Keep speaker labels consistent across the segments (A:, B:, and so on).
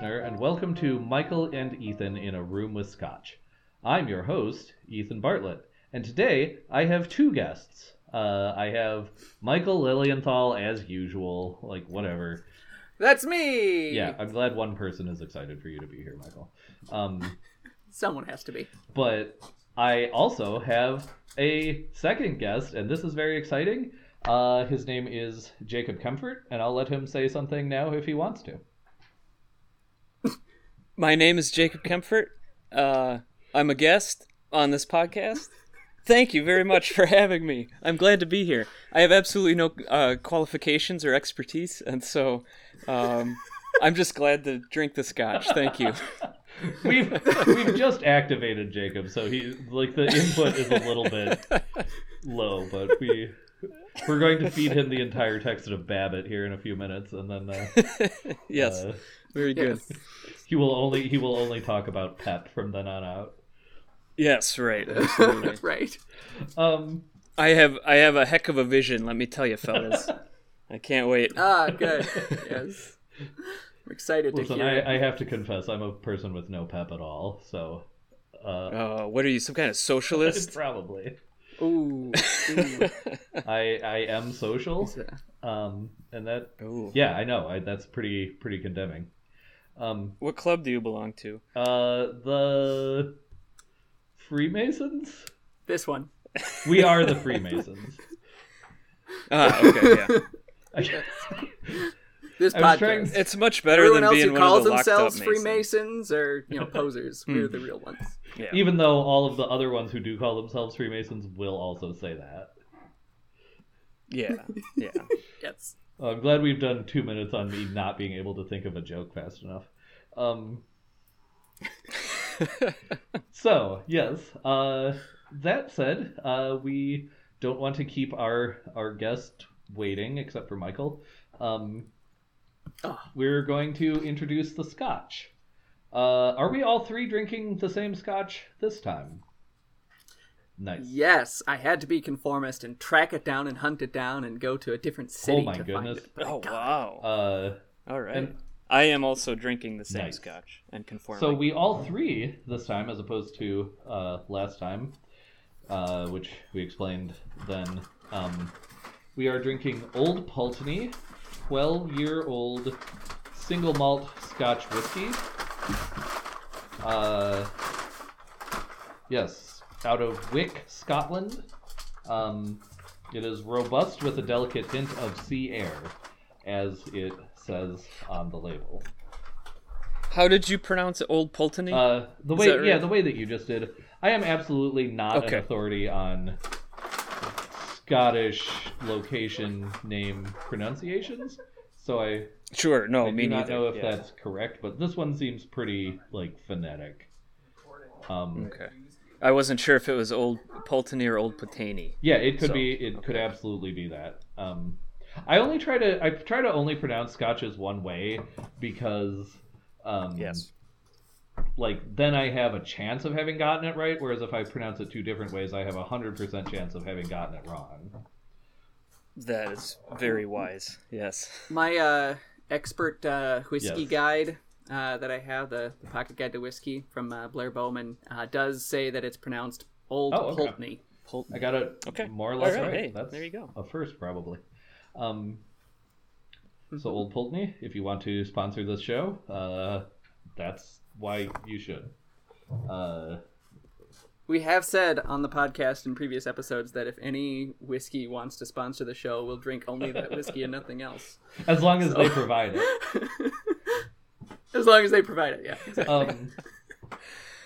A: and welcome to Michael and Ethan in a Room with Scotch. I'm your host, Ethan Bartlett, and today I have two guests. Uh, I have Michael Lilienthal as usual, like whatever.
B: That's me.
A: Yeah, I'm glad one person is excited for you to be here, Michael. Um,
B: Someone has to be.
A: but I also have a second guest, and this is very exciting. Uh, his name is Jacob Comfort, and I'll let him say something now if he wants to.
C: My name is Jacob Kempfert. Uh, I'm a guest on this podcast. Thank you very much for having me. I'm glad to be here. I have absolutely no uh, qualifications or expertise, and so um, I'm just glad to drink the scotch. Thank you.
A: We've we've just activated Jacob, so he like the input is a little bit low, but we we're going to feed him the entire text of Babbitt here in a few minutes, and then uh,
C: yes,
A: uh,
C: very good.
B: Yes.
A: he will only he will only talk about Pep from then on out.
C: Yes, right. Absolutely.
B: right.
A: Um,
C: I have I have a heck of a vision. Let me tell you, fellas. I can't wait.
B: Ah, good. yes. I'm excited to
A: listen,
B: hear it.
A: I, I have to confess, I'm a person with no pep at all, so uh,
C: Uh, what are you, some kind of socialist?
A: probably
B: Ooh. Ooh.
A: I I am social, um, and that
C: Ooh.
A: yeah, I know, I, that's pretty pretty condemning. Um,
C: What club do you belong to?
A: Uh, the Freemasons.
B: this one.
A: We are the Freemasons.
C: Ah, okay, yeah.
B: This
A: I was
B: podcast.
A: trying-
C: It's much better
B: Everyone
C: than
B: else
C: being
B: who
C: one
B: calls
C: of the locked
B: themselves
C: up Masons.
B: Freemasons or you know posers. We're the real ones.
C: Yeah.
A: even though all of the other ones who do call themselves Freemasons will also say that.
C: yeah, yeah.
B: Yes.
A: Uh, I'm glad we've done two minutes on me not being able to think of a joke fast enough. Um, so yes. Uh, that said, uh, we don't want to keep our our guest waiting, except for Michael. Um,
B: Oh.
A: we're going to introduce the Scotch. Uh, are we all three drinking the same Scotch this time? Nice.
B: Yes, I had to be conformist and track it down and hunt it down and go to a different city
A: Oh my
B: to
A: goodness.
B: find it. But I
C: Oh
B: got
C: wow!
A: Uh,
C: All right.
A: and-
C: I am also drinking the same
A: Nice.
C: scotch and conforming.
A: So we all three this time, as opposed to uh, last time, uh, which we explained then. Um, we are drinking Old Pulteney, twelve-year-old single malt Scotch whiskey. Uh, yes, out of Wick, Scotland. Um, it is robust with a delicate hint of sea air, as it says on the label.
C: How did you pronounce it? Old Pulteney?
A: Uh, the
C: Is
A: way,
C: that
A: yeah,
C: right?
A: the way that you just did. I am absolutely not
C: Okay.
A: an authority on Scottish location name pronunciations, so I,
C: sure. No,
A: I
C: me
A: do not
C: neither.
A: know if
C: yeah.
A: that's correct. But this one seems pretty like phonetic. Um,
C: Okay. I wasn't sure if it was Old Pulteney or Old Putaney.
A: yeah, it could
C: So,
A: be. It could absolutely be that. Um, I only try to. I try to only pronounce Scotches one way because. Um,
C: Yes.
A: like then I have a chance of having gotten it right. Whereas if I pronounce it two different ways, I have a hundred percent chance of having gotten it wrong.
C: That is very wise. Yes.
B: My uh, expert uh, whiskey
A: Yes.
B: guide uh, that I have, the, the Pocket Guide to Whiskey from uh, Blair Bowman, uh, does say that it's pronounced Old
A: Oh, okay.
B: Pulteney.
C: Pulteney.
A: I got it
C: Okay.
A: more or less
C: All right,
A: right.
C: hey,
A: That's
C: there you go.
A: A first probably. Um, so old Pulteney, if you want to sponsor this show, uh, that's why you should. Uh,
B: We have said on the podcast in previous episodes that if any whiskey wants to sponsor the show, we'll drink only that whiskey and nothing else.
A: as long as they provide it.
B: As long as they provide it, yeah. Exactly.
A: Um,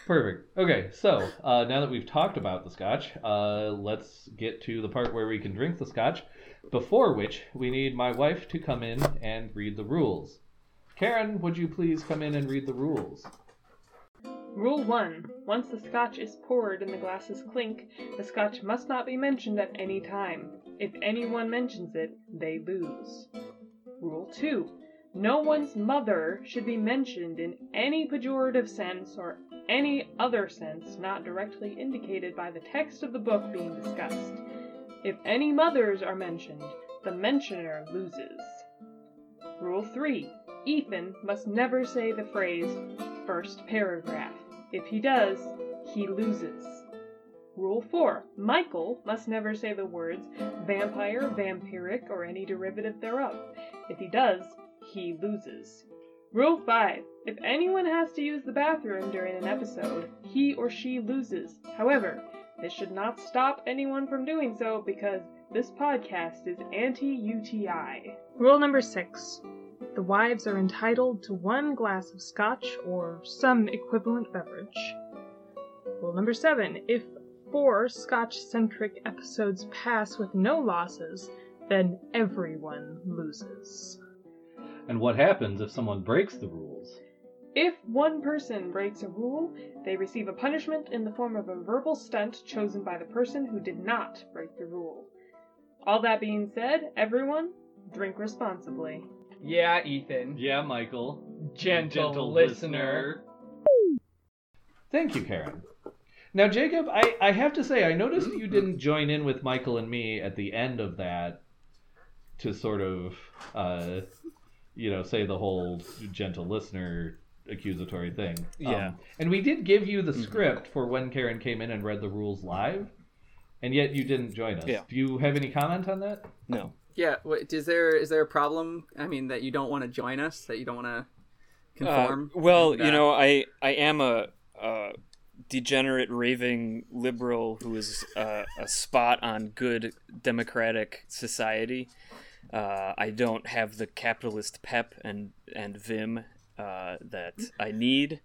A: perfect. Okay, so uh, now that we've talked about the scotch, uh, let's get to the part where we can drink the scotch. Before which, we need my wife to come in and read the rules. Karen, would you please come in and read the rules?
D: Rule 1. Once the scotch is poured and the glasses clink, the scotch must not be mentioned at any time. If anyone mentions it, they lose. Rule 2. No one's mother should be mentioned in any pejorative sense or any other sense not directly indicated by the text of the book being discussed. If any mothers are mentioned, the mentioner loses. Rule 3. Ethan must never say the phrase first paragraph. If he does, he loses. Rule 4. Michael must never say the words vampire, vampiric, or any derivative thereof. If he does, he loses. Rule 5. If anyone has to use the bathroom during an episode, he or she loses. However, this should not stop anyone from doing so because this podcast is anti UTI. Rule number 6. The wives are entitled to one glass of scotch or some equivalent beverage. Rule number 7. If four Scotch centric episodes pass with no losses, then everyone loses.
A: And what happens if someone breaks the rules?
D: If one person breaks a rule, they receive a punishment in the form of a verbal stunt chosen by the person who did not break the rule. All that being said, everyone, drink responsibly.
E: Yeah, Ethan.
A: Yeah, Michael.
E: Gentle, listener.
A: Thank you, Karen. Now, Jacob, I, I have to say, I noticed you didn't join in with Michael and me at the end of that to sort of, uh, you know, say the whole gentle listener accusatory thing.
C: Yeah.
A: Um, and we did give you the script for when Karen came in and read the rules live, and yet you didn't join us.
C: Yeah.
A: Do you have any comment on that?
C: No.
B: Yeah, wait, is there is there a problem? I mean, that you don't want to join us, that you don't want to
C: Uh,
B: conform?
C: well, you know, I I am a, a degenerate raving liberal who is uh, a spot on good democratic society. Uh, I don't have the capitalist pep and and vim uh, that I need,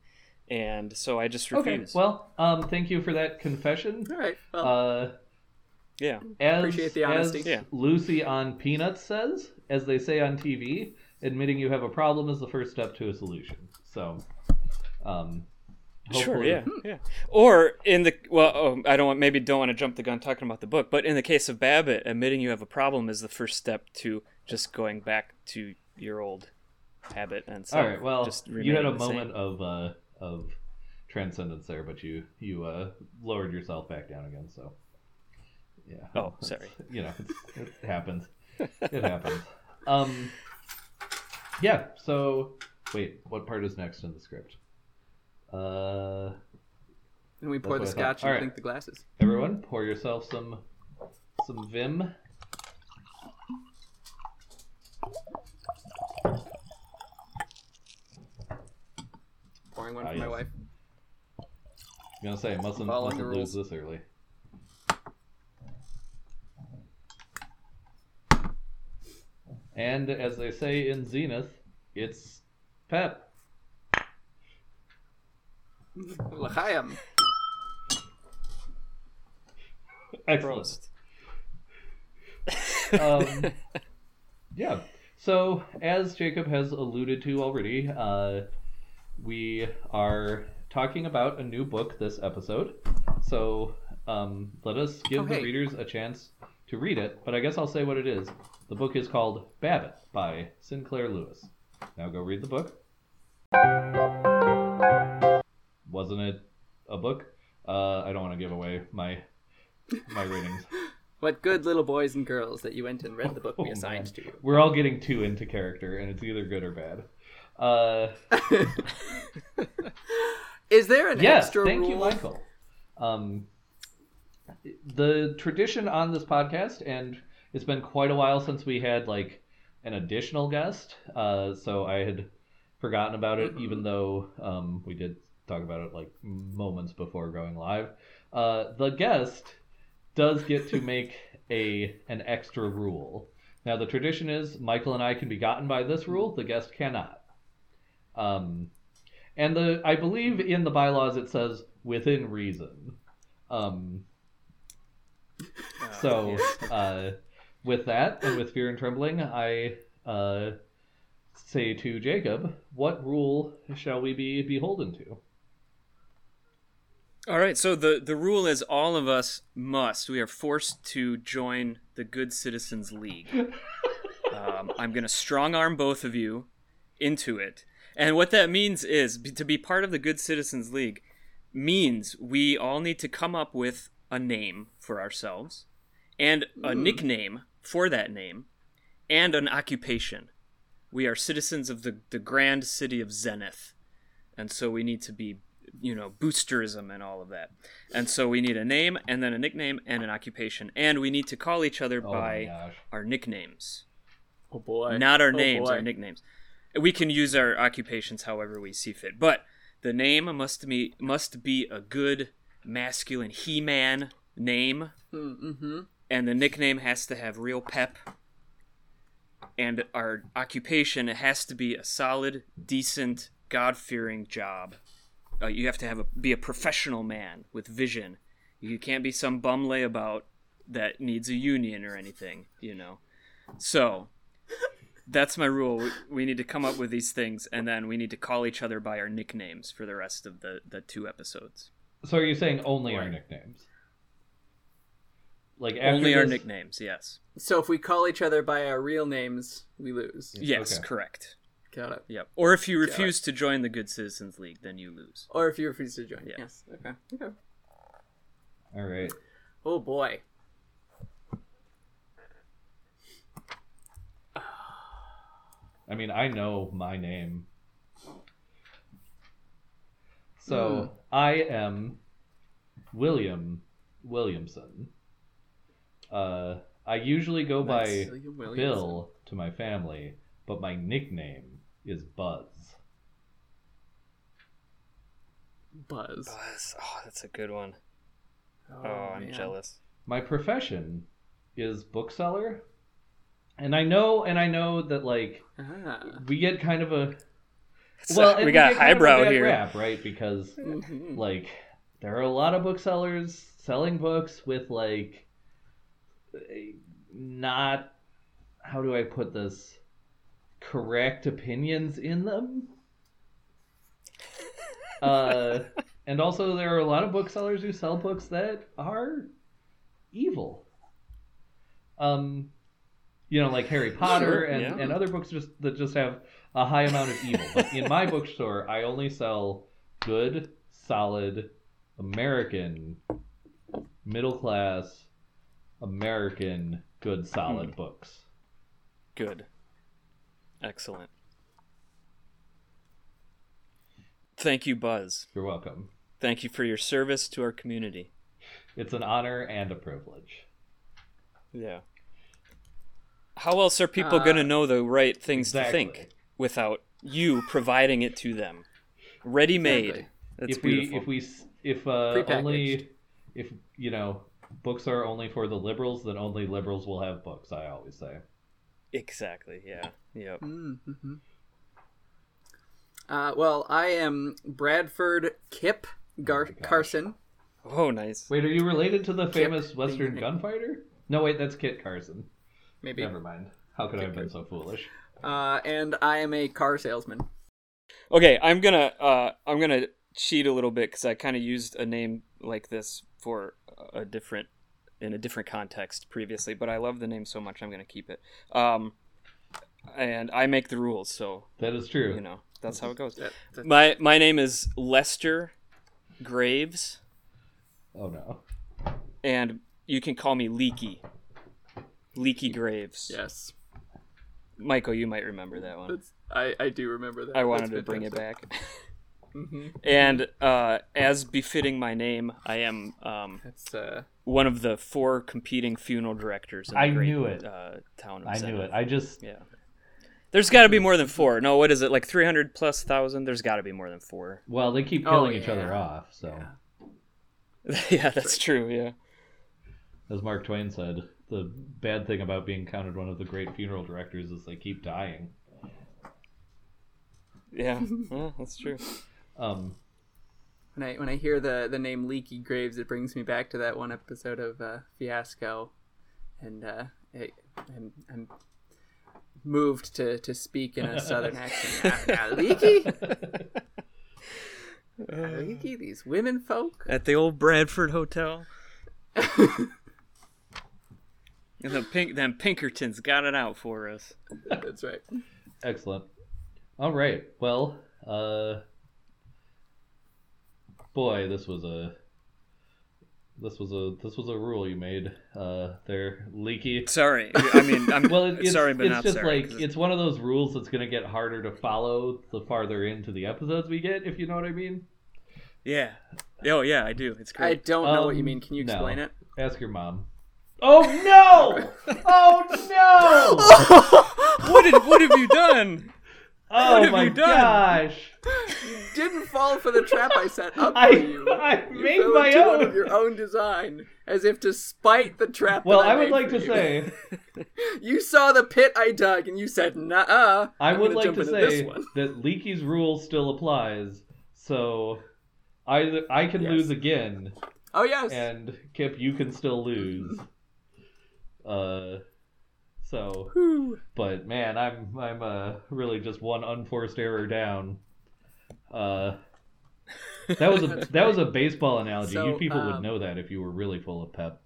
C: and so I just refuse.
A: Okay.
C: refuse.
A: Well, um, thank you for that confession.
B: All right. Well,
A: Uh,
C: yeah.
A: As,
B: Appreciate the honesty.
A: as
C: Yeah.
A: Lucy on Peanuts says, as they say on TV, admitting you have a problem is the first step to a solution. So, um,
C: Sure,
A: hopefully-
C: yeah, yeah. Or in the well, oh, I don't want maybe don't want to jump the gun talking about the book, but in the case of Babbitt, admitting you have a problem is the first step to just going back to your old habit and so
A: All right. Well,
C: just
A: you had a
C: remaining the same.
A: moment of uh, of transcendence there, but you you uh, lowered yourself back down again. So, yeah.
C: Oh, sorry.
A: You know, it's, it happens. It happens. Um. Yeah. So, wait. What part is next in the script? Uh.
B: and we pour the
A: that's what I thought.
B: scotch and
A: right.
B: clink the glasses.
A: Everyone, pour yourself some some vim.
B: Pouring one
A: Ah,
B: for my wife.
A: I'm gonna say, mustn't, mustn't lose this early. And as they say in Zenith, it's Pep.
B: L'chaim.
A: Excellent. Um, yeah. So, as Jacob has alluded to already, uh, we are talking about a new book this episode. So, um, let us give
B: Oh,
A: the
B: hey.
A: readers a chance to read it. But I guess I'll say what it is. The book is called Babbitt by Sinclair Lewis. Now go read the book. Wasn't it a book? Uh, I don't want to give away my my ratings.
B: What good little boys and girls that you went and read the book we
A: Oh,
B: assigned
A: man.
B: to you.
A: We're all getting too into character, and it's either good or bad. Uh,
B: Is there an extra?
A: yes,
B: extra
A: thank
B: rule?
A: you, Michael. Um, the tradition on this podcast, and it's been quite a while since we had like an additional guest, uh, so I had forgotten about it, even though um, we did talk about it like moments before going live. Uh, the guest does get to make a an extra rule. Now the tradition is Michael and I can be gotten by this rule, the guest cannot. Um, and the I believe in the bylaws it says within reason. Um, so uh, with that and with fear and trembling, I uh, say to Jacob, what rule shall we be beholden to?
C: All right, so the the rule is all of us must. We are forced to join the Good Citizens League. um, I'm going to strong arm both of you into it, and what that means is to be part of the Good Citizens League means we all need to come up with a name for ourselves, and a nickname for that name, and an occupation. we are citizens of the the grand city of Zenith, and so we need to be, you know, boosterism and all of that. And so we need a name and then a nickname and an occupation, and we need to call each other
A: Oh
C: by our nicknames,
B: Oh boy.
C: not our
B: Oh,
C: names,
B: boy.
C: our nicknames. We can use our occupations however we see fit, but the name must be must be a good masculine he-man name
B: Mm-hmm.
C: and the nickname has to have real pep and our occupation has to be a solid decent god-fearing job uh, you have to have a, be a professional man with vision. You can't be some bum layabout that needs a union or anything you know? So that's my rule. We, we need to come up with these things and then we need to call each other by our nicknames for the rest of the, the two episodes.
A: So are you saying only our nicknames? Like after
C: only our nicknames yes.
B: So if we call each other by our real names, we lose.
C: yes
A: Okay.
C: correct
B: Got it.
C: Yep. Or if you refuse to join the Good Citizens League, then you lose.
B: Or if you refuse to join.
C: Yeah.
B: Yes. Okay. Okay.
A: All right.
B: Oh boy.
A: I mean, I know my name. So I am William Williamson. Uh, I usually go by
B: That's William Williamson.
A: Bill to my family, but my nickname is Buzz.
B: Buzz.
C: Buzz. Oh, that's a good one.
B: Oh,
C: Oh, I'm
B: man.
C: jealous.
A: My profession is bookseller, and I know, and I know that like
B: Ah.
A: we get kind of a
C: So
A: well, and
C: we got
A: get kind of a
C: highbrow
A: bad
C: here.
A: rap, right? Because
B: Mhm.
A: like there are a lot of booksellers selling books with like eh, not how do I put this correct opinions in them. Uh, and also there are a lot of booksellers who sell books that are evil. Um, you know, like Harry Potter and,
C: yeah.
A: and other books just that just have a high amount of evil. But in my bookstore, I only sell good, solid, American, middle class, American, good, solid books.
C: Good. Excellent. Thank you, Buzz.
A: You're welcome.
C: Thank you for your service to our community.
A: It's an honor and a privilege.
C: Yeah. How else are people going to
B: Uh,
C: know the right things
A: exactly.
C: to think without you providing it to them? Ready made.
B: Exactly.
C: That's
A: if
C: beautiful.
A: we if we if uh,
B: Prepackaged.
A: only if you know books are only for the liberals, then only liberals will have books. I always say.
C: Exactly. Yeah. Yep.
B: Mm-hmm. Uh, well, I am Bradford Kip Gar-
A: my gosh.
B: Carson.
C: Oh, nice.
A: Wait, are you related to the famous
B: Kip.
A: Western gunfighter? No, wait, that's Kit Carson.
B: Maybe.
A: Never mind. How could I have been so foolish?
B: Uh, and I am a car salesman.
C: Okay, I'm gonna uh, I'm gonna cheat a little bit because I kind of used a name like this for a different in a different context previously, but I love the name so much I'm gonna keep it. Um, and I make the rules, so
A: That is true.
C: you know that's how it goes.
B: That, that-
C: My my name is Lester Graves,
A: Oh no.
C: and you can call me Leaky. Leaky Graves.
B: yes.
C: Michael, you might remember that one.
B: That's, I, I do remember that.
C: I wanted
B: That's
C: to bring it
B: fantastic.
C: back.
B: Mhm.
C: and uh, as befitting my name, I am um,
B: That's uh,
C: one of the four competing funeral directors in the
A: I
C: great,
A: knew it.
C: Uh, town of
A: I knew it. I just
C: Yeah. There's got to be more than four. No, what is it? Like 300 plus thousand? There's got to be more than four.
A: well, they keep
B: Oh,
A: killing each other off. So,
C: yeah, that's true. Yeah.
A: as Mark Twain said, the bad thing about being counted one of the great funeral directors is they keep dying.
C: Yeah, yeah that's true.
A: Um,
B: when I when I hear the the name Leaky Graves, it brings me back to that one episode of uh, Fiasco, and uh, I, I'm, I'm moved to, to speak in a southern accent. Now, now, Leaky, Now, Leaky, these women folk.
C: At the old Bradford Hotel. And the pink, them Pinkertons got it out for us.
B: That's right.
A: excellent. All right. Well, uh, boy, this was a this was a this was a rule you made. Uh, there, leaky.
C: Sorry. I mean, I'm
A: Well, it, it's,
C: sorry, but
A: it's
C: not
A: just
C: sorry.
A: like
C: 'cause
A: it's one of those rules that's gonna get harder to follow the farther into the episodes we get, if you know what I mean.
C: yeah. Oh yeah, I do. It's great.
B: I don't know what you
A: Um,
B: mean. Can you
A: no.
B: explain it?
A: Ask your mom. Oh no! oh no!
C: what did what have you done?
A: Oh
C: have
A: my
C: you done?
A: gosh!
B: You didn't fall for the trap I set up
A: I-
B: for you.
A: I
B: You
A: made
B: fell
A: my
B: into one
A: own.
B: of your own design, as if to spite the trap.
A: Well,
B: that
A: I
B: I,
A: would
B: made
A: like to
B: you.
A: say,
B: you saw the pit I dug, and you said, "Nah."
A: I
B: I'm
A: would like to say
B: this one.
A: that Leaky's rule still applies. So, I I can
B: Yes.
A: lose again,
B: Oh yes.
A: and Kip, you can still lose. Uh, so,
B: Whew.
A: but man, I'm I'm uh really just one unforced error down. Uh, that was a
B: That's
A: that was a baseball analogy.
B: So,
A: you people would
B: um,
A: know that if you were really full of pep.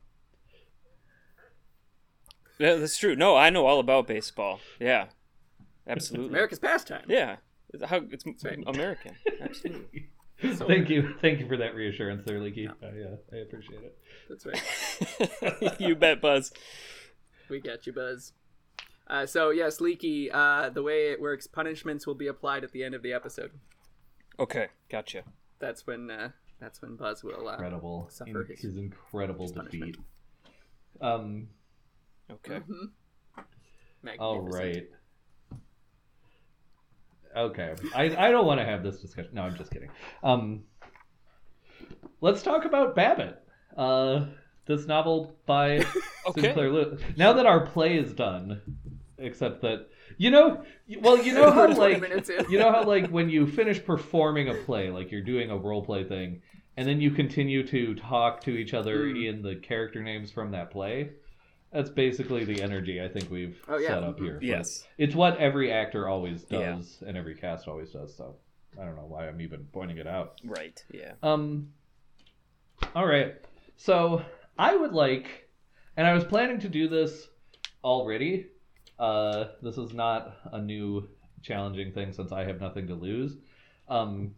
C: Yeah, that's true. No, I know all about baseball. Yeah. Absolutely.
B: America's pastime.
C: Yeah. It's How it's
B: right.
C: American. Absolutely.
A: thank you, thank you for that reassurance, there, Leaky. I, uh, I appreciate it.
B: That's right.
C: you bet, Buzz.
B: We got you, Buzz. Uh, so yes, Leaky. Uh, the way it works, punishments will be applied at the end of the episode.
C: Okay, gotcha.
B: That's when. Uh, that's when Buzz will. Uh,
A: Incredible,
B: Suffer
A: in,
B: his-
A: his incredible
B: his
A: defeat.
B: punishment.
A: Um.
C: Okay.
B: magnificent.
A: All right. Okay. I, I don't want to have this discussion. No, I'm just kidding. Um. Let's talk about Babbitt. Uh, this novel by
C: Okay.
A: Sinclair Lewis. Now that our play is done, except that you know, well, you know how like you know how like when you finish performing a play, like you're doing a role play thing, and then you continue to talk to each other
B: Mm.
A: in the character names from that play. That's basically the energy I think we've
B: Oh, yeah.
A: set up here. But
C: Yes.
A: it's what every actor always
C: Yeah.
A: does, and every cast always does. So I don't know why I'm even pointing it out.
C: Right. Yeah.
A: Um. All right. So I would like, and I was planning to do this already. Uh, this is not a new challenging thing since I have nothing to lose. Um,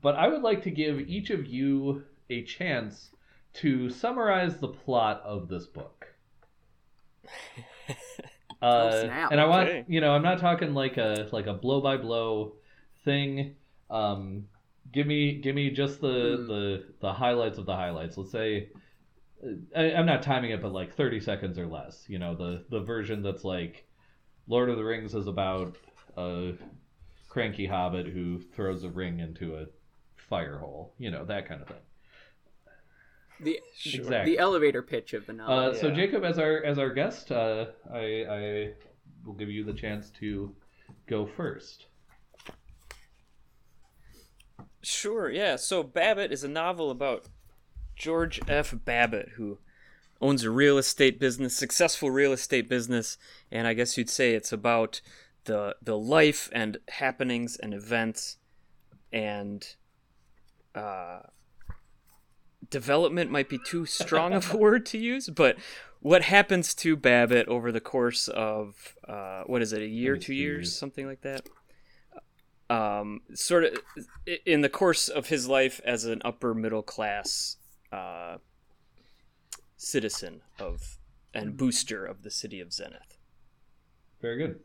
A: but I would like to give each of you a chance to summarize the plot of this book. Uh,
B: Oh, snap.
A: and I want
C: Okay.
A: you know I'm not talking like a like a blow by blow thing. Um, give me give me just the
B: Hmm.
A: the the highlights of the highlights. Let's say I, I'm not timing it, but like 30 seconds or less. You know the the version that's like Lord of the Rings is about a cranky hobbit who throws a ring into a fire hole. You know that kind of thing.
B: The
A: Exactly.
B: the elevator pitch of the novel.
A: Uh, So Jacob, as our as our guest, uh, I I will give you the chance to go first.
C: Sure, yeah. So Babbitt is a novel about George F. Babbitt, who owns a real estate business, successful real estate business, and I guess you'd say it's about the the life and happenings and events and uh, development might be too strong of a word to use, but what happens to Babbitt over the course of uh, what is it, a year, two years,
A: years.
C: something like that? um, sort of in the course of his life as an upper middle class uh, citizen of and booster of the city of Zenith,
A: Very good.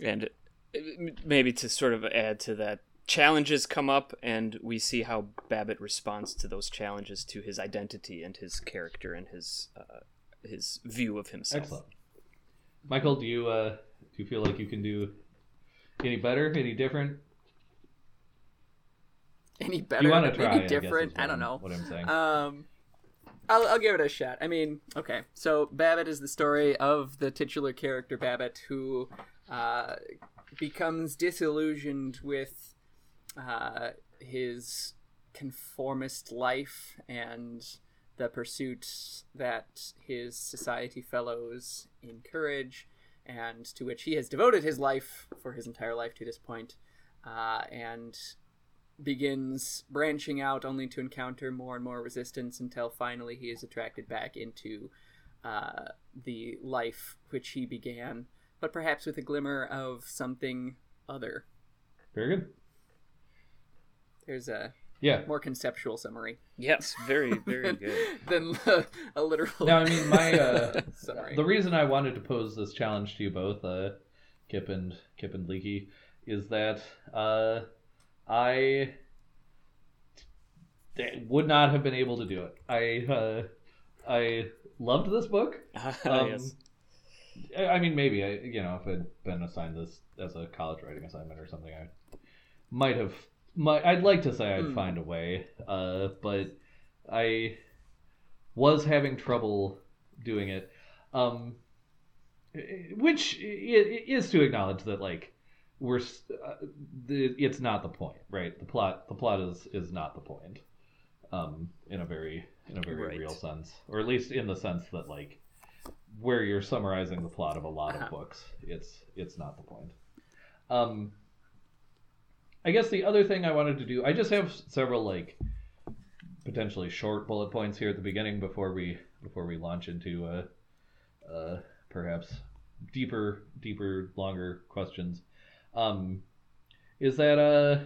C: and uh, maybe to sort of add to that, challenges come up, and we see how Babbitt responds to those challenges to his identity and his character and his uh, his view of himself.
A: Excellent. Michael, do you uh, do you feel like you can do any better, any different?
B: Any better?
A: try?
B: Maybe different?
A: what
B: I don't
A: I'm-
B: know.
A: what I'm saying.
B: Um, I'll, I'll give it a shot. I mean, okay. So Babbitt is the story of the titular character Babbitt, who uh, becomes disillusioned with uh, his conformist life and the pursuits that his society fellows encourage, and to which he has devoted his life for his entire life to this point. Uh, and begins branching out only to encounter more and more resistance until finally he is attracted back into uh, the life which he began, but perhaps with a glimmer of something other.
A: Very good.
B: There's a
A: Yeah.
B: more conceptual summary
C: Yes, very, very good.
B: than a, a literal
A: Now, I mean, my uh,
B: summary.
A: the reason I wanted to pose this challenge to you both, uh, Kip and Kip and Leaky, is that uh, I would not have been able to do it. I uh, I loved this book. Um,
C: yes.
A: I mean, maybe I, you know, if I'd been assigned this as a college writing assignment or something, I might have. Might, I'd like to say I'd
B: Hmm.
A: find a way, uh, but I was having trouble doing it. Um, which is to acknowledge that like we're uh, the, it's not the point, right? The plot the plot is is not the point. Um, in a very in a very
C: Right.
A: real sense, or at least in the sense that like where you're summarizing the plot of a lot
B: Uh-huh.
A: of books, it's it's not the point. Um, I guess the other thing I wanted to do, I just have several like potentially short bullet points here at the beginning before we before we launch into uh, uh, perhaps deeper deeper longer questions. Um, is that uh,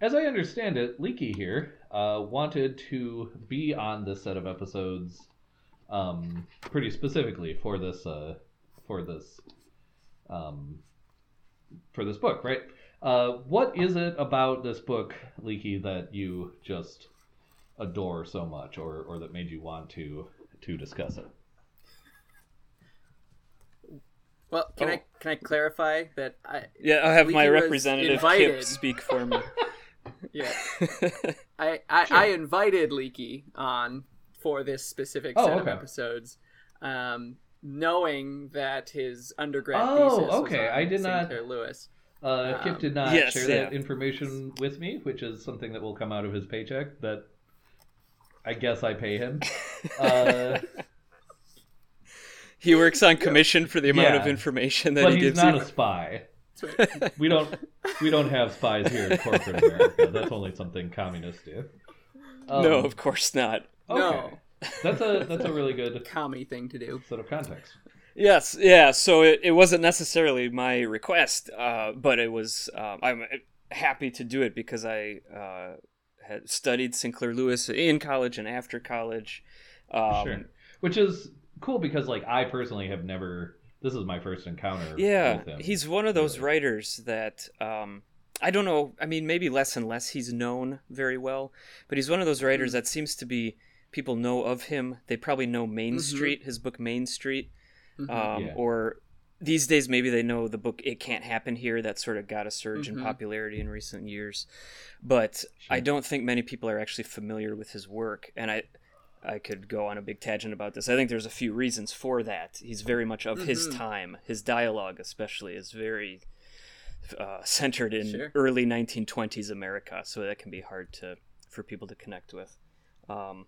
A: as I understand it, Leaky here uh, wanted to be on this set of episodes um, pretty specifically for this uh, for this um, for this book, right? Uh, what is it about this book, Leaky, that you just adore so much, or, or that made you want to to discuss it?
B: Well, can I can I clarify that I
C: Yeah, I'll have my representative
B: invited.
C: Kip speak for me.
B: yeah I I, I invited Leaky on for this specific
A: Oh,
B: set of episodes, um, knowing that his undergrad
A: Oh,
B: thesis was
A: okay,
B: on
A: I did not-
B: Sinclair Lewis.
A: Uh, Kip
B: Um,
A: did not
C: yes,
A: share
C: yeah.
A: that information with me, which is something that will come out of his paycheck. That I guess I pay him. Uh,
C: he works on commission for the amount of information that
A: but
C: he
A: he's
C: gives
A: not
C: you.
A: a spy.
B: Right.
A: We don't we don't have spies here in corporate America. That's only something communists do. Um,
C: no, of course not.
A: okay.
B: No.
A: That's a that's a really good
B: Commie thing to do.
A: Sort of context.
C: Yes, yeah. So it, it wasn't necessarily my request, uh, but it was. Um, I'm happy to do it because I uh, had studied Sinclair Lewis in college and after college. Um,
A: Sure. Which is cool because like I personally have never. This is my first encounter.
C: Yeah,
A: with him.
C: he's one of those
A: really.
C: writers that um, I don't know. I mean, maybe less and less he's known very well, but he's one of those writers
A: Hmm.
C: that seems to be people know of him. They probably know Main
B: Mhm.
C: Street, his book Main Street,
B: Mhm.
C: um,
A: Yeah.
C: or these days maybe they know the book It Can't Happen Here. That sort of got a surge in popularity in recent years, but I don't think many people are actually familiar with his work, and I. I could go on a big tangent about this. I think there's a few reasons for that. He's very much of his
B: Mhm.
C: time. His dialogue, especially, is very uh, centered in
B: Sure.
C: early 1920s America, so that can be hard to for people to connect with. Um,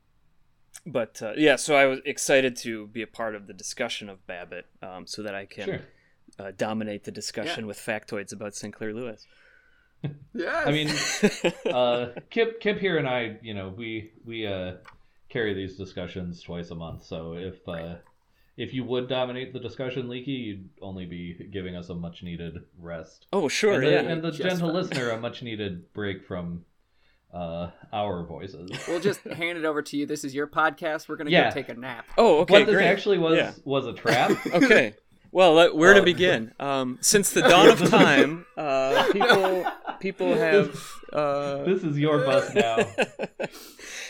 C: but uh, yeah, so I was excited to be a part of the discussion of Babbitt, um, so that I can
A: Sure.
C: uh, dominate the discussion with factoids about Sinclair Lewis.
B: yeah,
A: I mean, uh, Kip, Kip here and I, you know, we we uh, carry these discussions twice a month. So if uh, if you would dominate the discussion, Leaky, you'd only be giving us a much needed rest.
C: oh, sure,
A: and the,
C: yeah.
A: and the gentle
B: fine.
A: listener a much needed break from uh, our voices.
B: we'll just hand it over to you. This is your podcast. We're gonna
A: Yeah.
B: go take a nap.
C: oh, okay,
A: what this
C: great.
A: actually was
C: Yeah.
A: was a trap.
C: okay. Well, where to
A: Uh,
C: begin? Um, since the dawn of time, uh, people people have uh,
A: this is your bus now.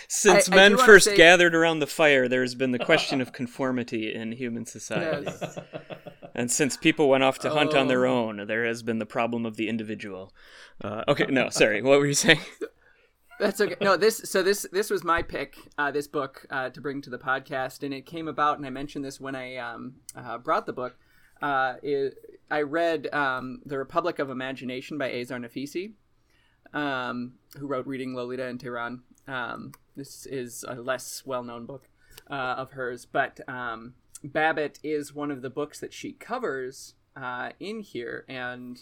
C: since
B: I- I
C: men
B: do
C: first
B: say-
C: gathered around the fire, there has been the question of conformity in human society.
B: Yes.
C: And since people went off to hunt on their
B: Oh.
C: own, there has been the problem of the individual. Uh, okay, no, sorry. What were you saying?
B: That's okay. No, this so this this was my pick. Uh, this book uh, to bring to the podcast, and it came about, and I mentioned this when I um, uh, brought the book. Uh, it, I read um, The Republic of Imagination by Azar Nafisi, um, who wrote Reading Lolita in Tehran. Um, this is a less well-known book uh, of hers, but um, Babbitt is one of the books that she covers uh, in here, and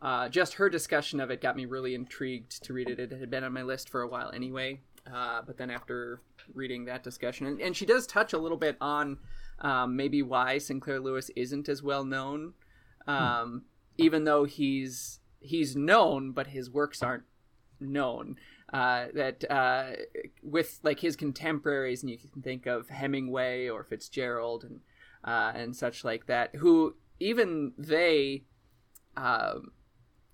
B: uh, just her discussion of it got me really intrigued to read it. It had been on my list for a while anyway, uh, but then after reading that discussion, and, and she does touch a little bit on um, maybe why Sinclair Lewis isn't as well known, um, even though he's he's known, but his works aren't known. uh, that uh, with like his contemporaries, and you can think of Hemingway or Fitzgerald and uh, and such like that, who even they. Um,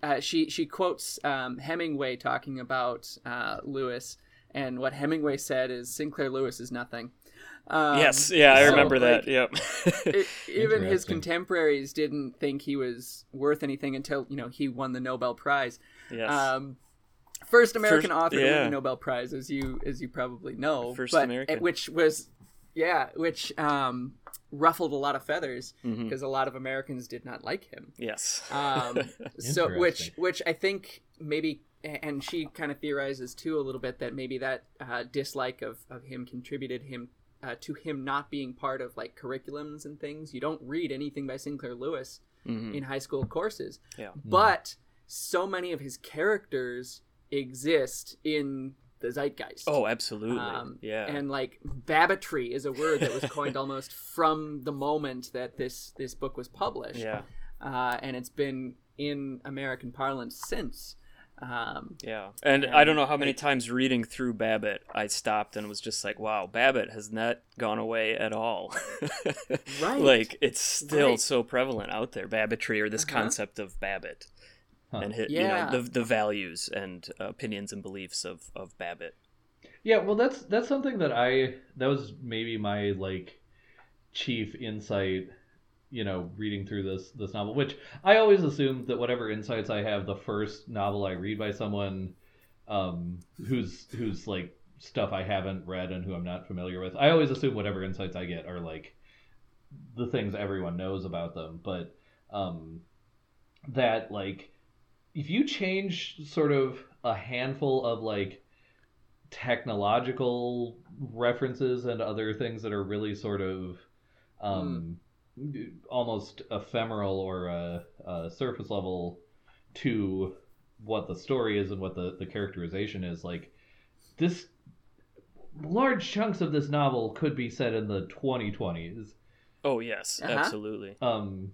B: uh, she she quotes um, Hemingway talking about uh, Lewis, and what Hemingway said is Sinclair Lewis is nothing. Um,
C: yes, yeah, I
B: so,
C: remember
B: like,
C: that. Yep.
B: it, even his contemporaries didn't think he was worth anything until you know he won the Nobel Prize.
C: yes.
B: Um, first American
C: First-
B: author to win the Nobel Prize, as you as you probably know,
C: First
B: but,
C: American.
B: which was yeah, which um, ruffled a lot of feathers because a lot of Americans did not like him.
C: Yes.
B: Um, so which which I think maybe and she kind of theorizes too a little bit that maybe that uh, dislike of, of him contributed him uh, to him not being part of like curriculums and things. You don't read anything by Sinclair Lewis
C: Mhm.
B: in high school courses,
C: Yeah.
B: but so many of his characters exist in the zeitgeist.
C: Oh, absolutely.
B: Um,
C: yeah.
B: and like babbittry is a word that was coined almost from the moment that this this book was published
C: yeah.
B: uh, and it's been in American parlance since. Um,
C: Yeah. And I don't know how many times reading through Babbitt I stopped and was just like, wow, Babbitt has not gone away at all.
B: Right.
C: Like, it's still
B: Right.
C: so prevalent out there, Babbittry, or this
B: Uh-huh.
C: concept of Babbitt.
A: Huh.
C: And hit,
B: Yeah.
C: you know, the, the values and opinions and beliefs of, of Babbitt.
A: Yeah, well, that's that's something that I that was maybe my like chief insight, you know, reading through this this novel. Which I always assume that whatever insights I have, the first novel I read by someone um, who's who's like stuff I haven't read and who I'm not familiar with. I always assume whatever insights I get are like the things everyone knows about them, but um, that like if you change sort of a handful of like technological references and other things that are really sort of um, almost ephemeral or uh, uh, surface level to what the story is and what the, the characterization is like this large chunks of this novel could be set in the 2020s
C: Oh, yes,
B: Uh-huh.
C: absolutely.
A: um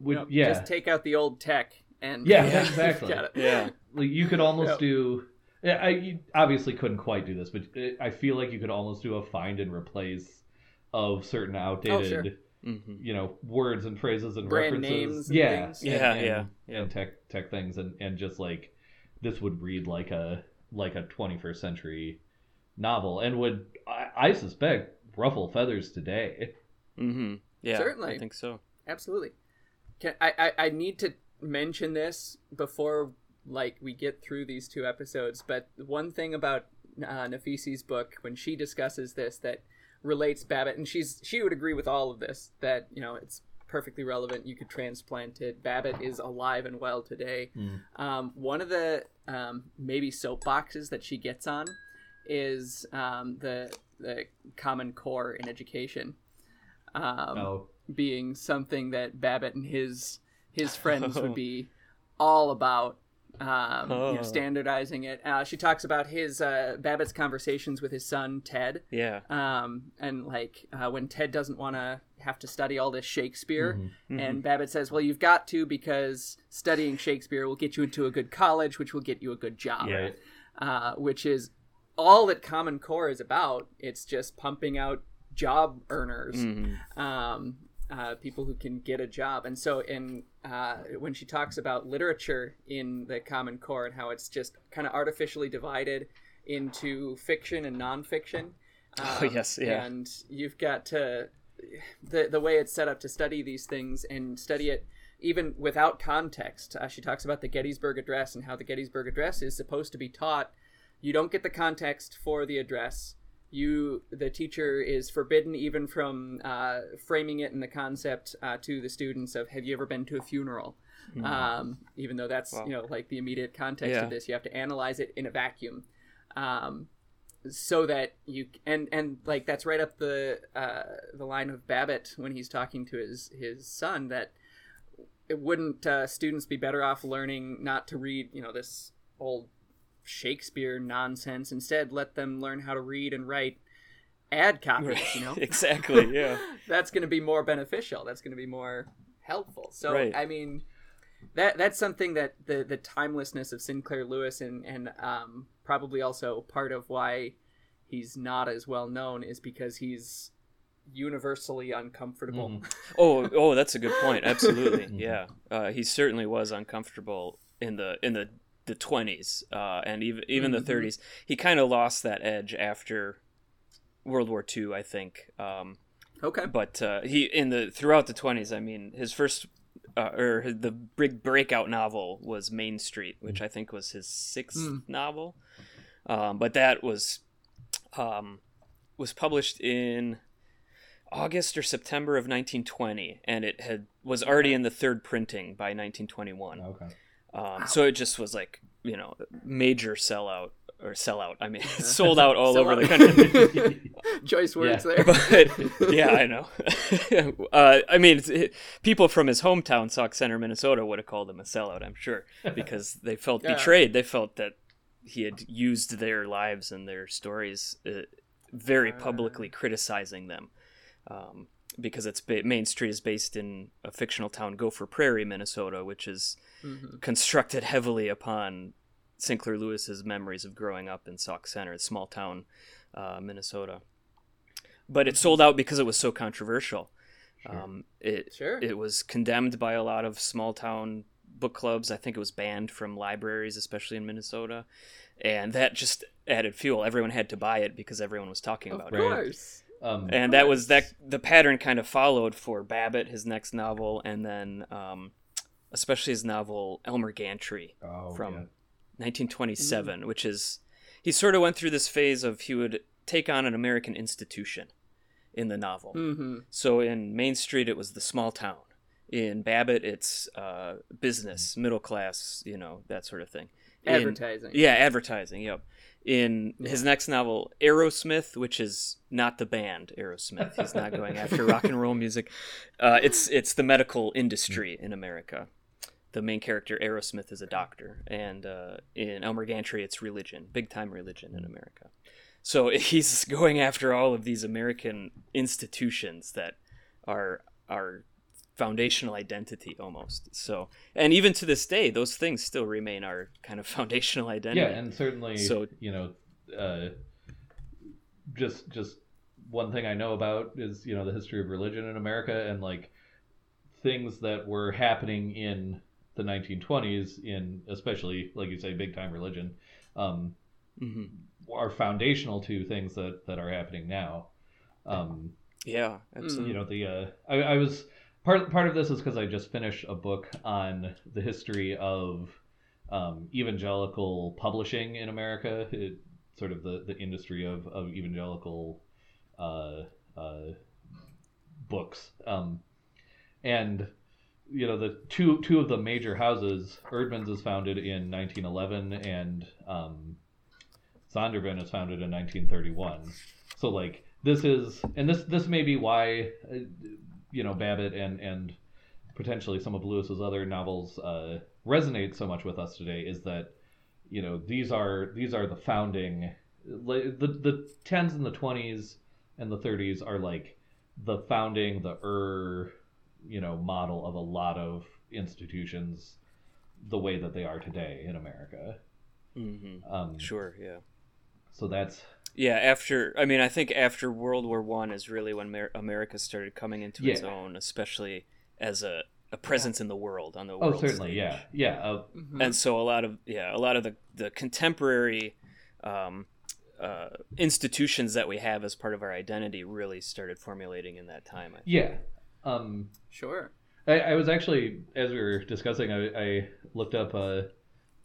A: would,
B: you know,
A: yeah
B: Just take out the old tech and
A: Yeah,
C: Yeah.
A: exactly.
B: Got it.
C: Yeah.
A: like you could almost
B: Yep.
A: do yeah, I you obviously couldn't quite do this, but uh, I feel like you could almost do a find and replace of certain outdated,
B: Oh, sure.
C: Hmm
A: you know, words and phrases and
B: Brand
A: references.
B: names and
A: yeah,
B: things.
C: Yeah,
A: and,
C: yeah,
A: and tech tech things, and and just like this would read like a like a 21st century novel, and would I, I suspect ruffle feathers today.
C: Mm-hmm. Yeah.
B: Certainly.
C: I think so.
B: Absolutely. Can I, I I need to mention this before like we get through these two episodes, but one thing about uh, Nafisi's book when she discusses this that relates Babbitt, and she's she would agree with all of this that you know it's perfectly relevant. You could transplant it. Babbitt is alive and well today.
A: Mm.
B: Um, one of the um, maybe soapboxes that she gets on is um, the the Common Core in education. Um,
A: oh,
B: being something that Babbitt and his his friends would be all about. Um, you
C: Oh.
B: know, standardizing it. Uh, she talks about his uh, Babbitt's conversations with his son Ted,
C: Yeah.
B: um, and like uh, when Ted doesn't want to have to study all this Shakespeare,
A: Mhm.
B: and Babbitt says, "Well, you've got to because studying Shakespeare will get you into a good college, which will get you a good job."
C: Yeah.
B: uh, which is all that Common Core is about. It's just pumping out job earners,
C: hmm
B: um, uh, people who can get a job. And so, in uh, when she talks about literature in the Common Core and how it's just kind of artificially divided into fiction and nonfiction.
C: Oh,
B: um,
C: yes, yeah.
B: And you've got to the the way it's set up to study these things and study it even without context. Uh, she talks about the Gettysburg Address and how the Gettysburg Address is supposed to be taught. You don't get the context for the address. You, the teacher, is forbidden even from uh, framing it in the concept uh, to the students of "Have you ever been to a funeral?" Um, even though that's
C: Wow.
B: you know like the immediate context
C: Yeah.
B: of this, you have to analyze it in a vacuum. Um, so that you and and like that's right up the uh, the line of Babbitt when he's talking to his his son that it wouldn't uh, students be better off learning not to read you know this old Shakespeare nonsense instead let them learn how to read and write ad copies you know
C: exactly. Yeah.
B: that's going to be more beneficial that's going to be more helpful so
C: Right.
B: I mean that that's something that the the timelessness of Sinclair Lewis and and um, probably also part of why he's not as well known is because he's universally uncomfortable.
A: Mhm.
C: Oh, oh, that's a good point. Absolutely,
A: Mhm.
C: yeah. Uh, he certainly was uncomfortable in the in the the twenties uh, and even even the
B: Mhm.
C: thirties. He kind of lost that edge after World War II, I think. Um,
B: Okay.
C: but uh, he in the throughout the twenties. I mean, his first uh, or his- the big breakout novel was Main Street, which I think was his sixth
B: Mm.
C: novel. Um, but that was um, was published in August or September of 1920, and it had was already in the third printing by 1921.
A: Okay.
C: Um, So it just was like you know major sellout or sellout. I mean, it sold out all over the country.
B: Choice words
A: Yeah.
B: there.
C: but yeah, I know. uh, I mean, it, people from his hometown, Sauk Centre, Minnesota, would have called him a sellout. I'm sure because they felt
B: Yeah.
C: betrayed. They felt that he had used their lives and their stories uh, very publicly, criticizing them. Um, because it's ba- Main Street is based in a fictional town, Gopher Prairie, Minnesota, which is
B: Mhm.
C: constructed heavily upon Sinclair Lewis's memories of growing up in Sauk Centre, a small town, uh, Minnesota. But it sold out because it was so controversial. Um, it
B: Sure.
C: it was condemned by a lot of small town book clubs. I think it was banned from libraries, especially in Minnesota, and that just added fuel. Everyone had to buy it because everyone was talking
B: Of
C: about it
B: course.
A: Um,
C: and that was that the pattern kind of followed for Babbitt, his next novel, and then um, especially his novel Elmer Gantry
A: oh,
C: from
A: yeah.
C: 1927, which is he sort of went through this phase of he would take on an American institution in the novel.
B: hmm
C: So in Main Street, it was the small town. In Babbitt, it's uh, business, middle class, you know, that sort of thing. In-
B: Advertising.
C: yeah, advertising. Yep. In his next novel, Arrowsmith, which is not the band Aerosmith, he's not going after rock and roll music. Uh, it's it's the medical industry in America. The main character Arrowsmith is a doctor, and uh, in Elmer Gantry, it's religion, big time religion in America. So he's going after all of these American institutions that are are foundational identity almost. So, and even to this day, those things still remain our kind of foundational identity.
A: Yeah, and certainly,
C: So-
A: you know, uh, just just one thing I know about is you know the history of religion in America and like things that were happening in the 1920s in especially like you say big time religion um,
C: hmm
A: are foundational to things that that are happening now. Um,
C: Yeah, absolutely.
A: you know the uh, I, I was part part of this is because I just finished a book on the history of um, evangelical publishing in America, it, sort of the, the industry of, of evangelical uh, uh, books, um, and you know the two two of the major houses, Eerdmans is founded in 1911, and um, Zondervan is founded in 1931. So like this is, and this this may be why, uh, you know, Babbitt and and potentially some of Lewis's other novels uh, resonate so much with us today is that you know these are these are the founding the the tens and the twenties and the thirties are like the founding the er you know model of a lot of institutions the way that they are today in America.
C: hmm
A: Um,
C: Sure, yeah.
A: So that's
C: Yeah, after I mean, I think after World War One is really when Mer- America started coming into its own, especially as a, a presence in the world on the
A: oh
C: world
A: certainly
C: stage.
A: yeah yeah uh,
B: Mhm.
C: And so a lot of yeah, a lot of the the contemporary um, uh, institutions that we have as part of our identity really started formulating in that time. I think.
A: yeah. Um,
B: Sure.
A: I, I was actually as we were discussing, I, I looked up. Uh,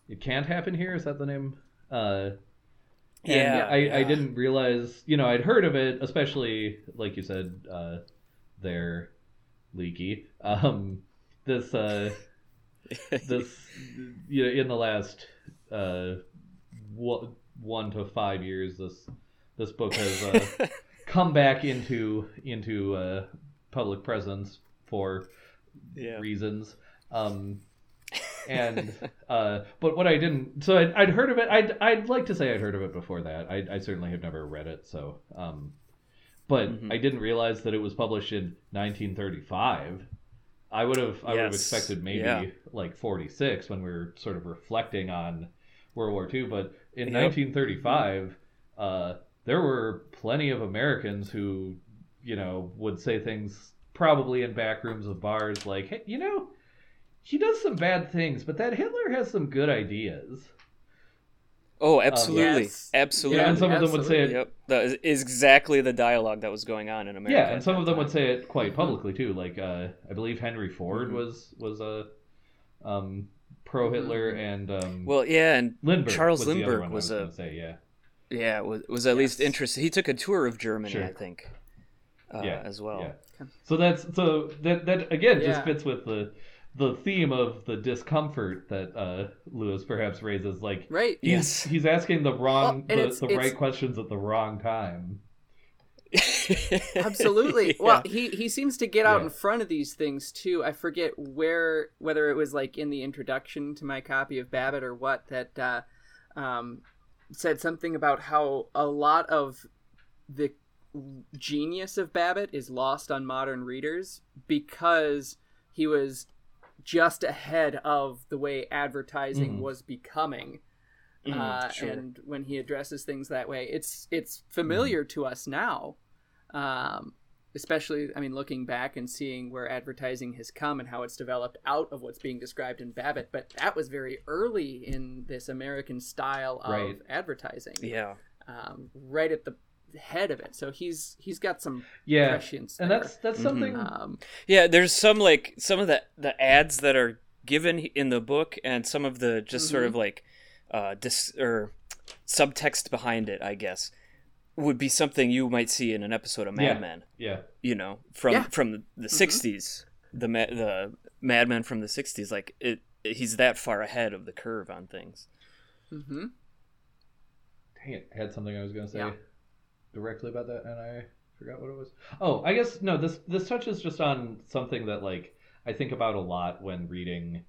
A: it can't happen here. Is that the name? Uh, and
C: Yeah,
A: I, I didn't realize. You know, I'd heard of it, especially like you said, uh, they're leaky. Um, this uh, this you know, in the last uh, one, one to five years, this this book has uh, come back into into uh, public presence for
C: yeah.
A: reasons. Um, and uh, but what I didn't, so I'd, I'd heard of it. I'd I'd like to say I'd heard of it before that. I, I certainly have never read it. So, um, but
C: Mhm.
A: I didn't realize that it was published in 1935. I would have I would have expected maybe
C: Yeah.
A: like 46 when we were sort of reflecting on World War II. But in
C: Yep.
A: 1935, uh, there were plenty of Americans who, you know, would say things probably in back rooms of bars like, hey, you know, he does some bad things, but that Hitler has some good ideas.
C: Oh, absolutely,
B: yes.
C: absolutely.
A: Yeah, and some of them would say it.
C: Yep, that is- is exactly the dialogue that was going on in America.
A: Yeah, and some of them
C: time.
A: would say it quite publicly too. Like uh, I believe Henry Ford
C: Mhm.
A: was was a um, pro Hitler, and um,
C: Well, yeah, and
A: Lindbergh
C: Charles
A: was
C: Lindbergh
A: one I
C: was a-
A: gonna say yeah.
C: yeah, was, was at least interested. He took a tour of Germany,
A: Sure.
C: I think, uh,
A: yeah,
C: as well.
A: Yeah. So that's so that that again just fits with the the theme of the discomfort that uh, Lewis perhaps raises. Like
B: Right.
A: he's
C: Yes.
A: he's asking the wrong
B: Well,
A: the,
B: it's-
A: the
B: it's-
A: right questions at the wrong time.
B: Absolutely.
C: Yeah.
B: Well, he he seems to get out
A: Yeah.
B: in front of these things too. I forget where whether it was like in the introduction to my copy of Babbitt or what that uh, um, said something about how a lot of the genius of Babbitt is lost on modern readers because he was just ahead of the way advertising
A: Mhm.
B: was becoming
C: Mm,
B: uh,
C: sure.
B: and when he addresses things that way, it's it's familiar to us now. Um, especially, I mean, looking back and seeing where advertising has come and how it's developed out of what's being described in Babbitt. But that was very early in this American style of
A: Right.
B: advertising,
C: yeah,
B: um, right at the head of it. So he's he's got some
A: Yeah,
B: prescience
A: and
B: there.
A: that's that's
C: Mhm.
A: something.
B: um,
C: yeah. There's some like some of the the ads that are given in the book, and some of the just sort
B: Mhm.
C: of like uh, dis or subtext behind it, I guess, would be something you might see in an episode of Mad
A: Yeah.
C: Men.
A: yeah,
C: you know from
B: Yeah.
C: from the, the 60s the ma- the madman from the 60s like it he's that far ahead of the curve on things
B: mhm.
A: Dang it, I had something I was gonna say
B: Yeah.
A: Directly about that, and I forgot what it was. Oh, I guess no. This this touches just on something that like I think about a lot when reading.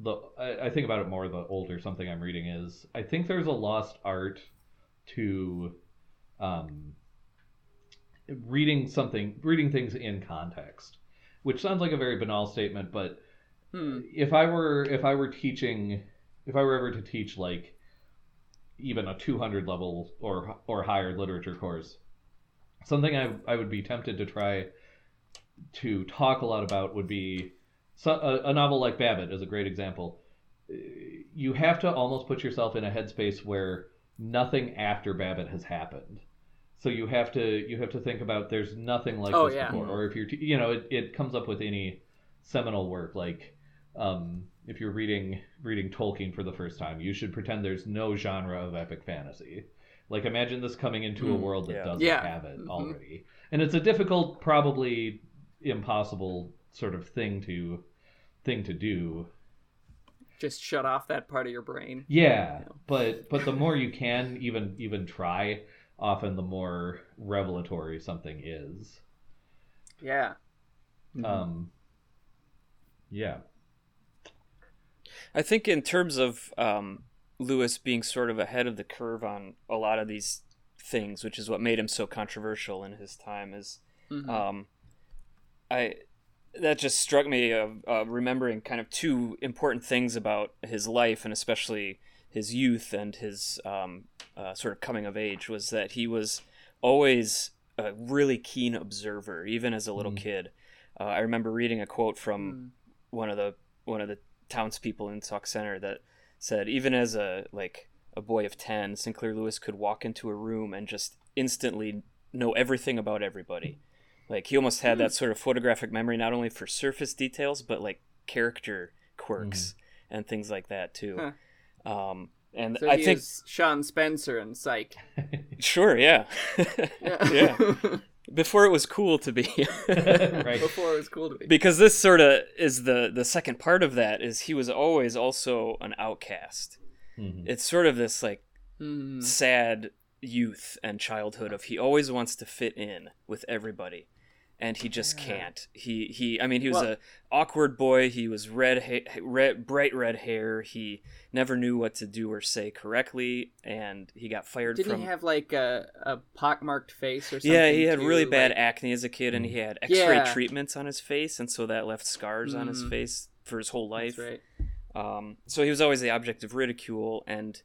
A: The I, I think about it more the older something I'm reading is. I think there's a lost art to, um, reading something, reading things in context, which sounds like a very banal statement, but
B: Hmm.
A: if I were if I were teaching if I were ever to teach like even a 200 level or or higher literature course. Something I, I would be tempted to try to talk a lot about would be so, a, a novel like Babbitt is a great example. You have to almost put yourself in a headspace where nothing after Babbitt has happened. So you have to you have to think about there's nothing like
B: Oh,
A: this
B: yeah.
A: before. Or if you're t- you know it, it comes up with any seminal work like um, if you're reading reading Tolkien for the first time, you should pretend there's no genre of epic fantasy. Like imagine this coming into a
C: Mm,
A: world that
C: yeah.
A: doesn't
B: Yeah.
A: have it
B: Mhm.
A: already. And it's a difficult, probably impossible sort of thing to thing to do.
B: Just shut off that part of your brain.
A: Yeah,
B: Yeah.
A: but but the more you can even even try, often the more revelatory something is.
B: Yeah.
A: Um yeah.
C: I think in terms of um, lewis being sort of ahead of the curve on a lot of these things which is what made him so controversial in his time is
B: Mhm.
C: um, I that just struck me of uh, remembering kind of two important things about his life and especially his youth and his um, uh, sort of coming of age was that he was always a really keen observer, even as a little
A: Mm.
C: kid. Uh, I remember reading a quote from
B: Mm.
C: one of the one of the townspeople in Sauk Centre that said, even as a like a boy of ten, Sinclair Lewis could walk into a room and just instantly know everything about everybody. Like he almost had that sort of photographic memory, not only for surface details, but like character quirks and things like that too. Um, and
B: So
C: I
B: he
C: think,
B: is Sean Spencer and Psych.
C: sure, yeah,
B: Yeah.
C: yeah. Before it was cool to be,
A: right.
B: Before it was cool to be.
C: because this sort of is the the second part of that is he was always also an outcast.
A: Mhm.
C: It's sort of this like
B: Mm.
C: sad youth and childhood of he always wants to fit in with everybody and he just can't he he i mean he was
B: Well-
C: a awkward boy he was red, ha- red bright red hair he never knew what to do or say correctly and he got fired
B: Didn't
C: from
B: he have like a, a pockmarked face or something?
C: yeah he had
B: too?
C: really bad acne as a kid and he had x-ray
B: Yeah.
C: treatments on his face and so that left scars on his
B: Mhm.
C: face for his whole life
B: right.
C: um, so he was always the object of ridicule, and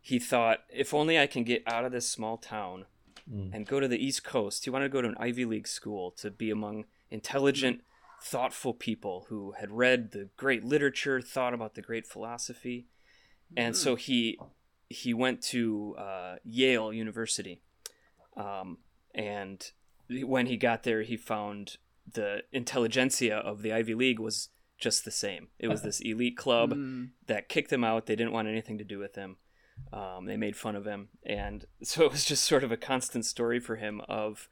C: he thought, if only I can get out of this small town
A: Mm.
C: and go to the East Coast. He wanted to go to an Ivy League school to be among intelligent, thoughtful people who had read the great literature, thought about the great philosophy, and so he he went to uh, Yale University. Um, and when he got there, he found the intelligentsia of the Ivy League was just the same. It was this elite club
B: Mm.
C: that kicked him out. They didn't want anything to do with him. Um, they made fun of him, and so it was just sort of a constant story for him of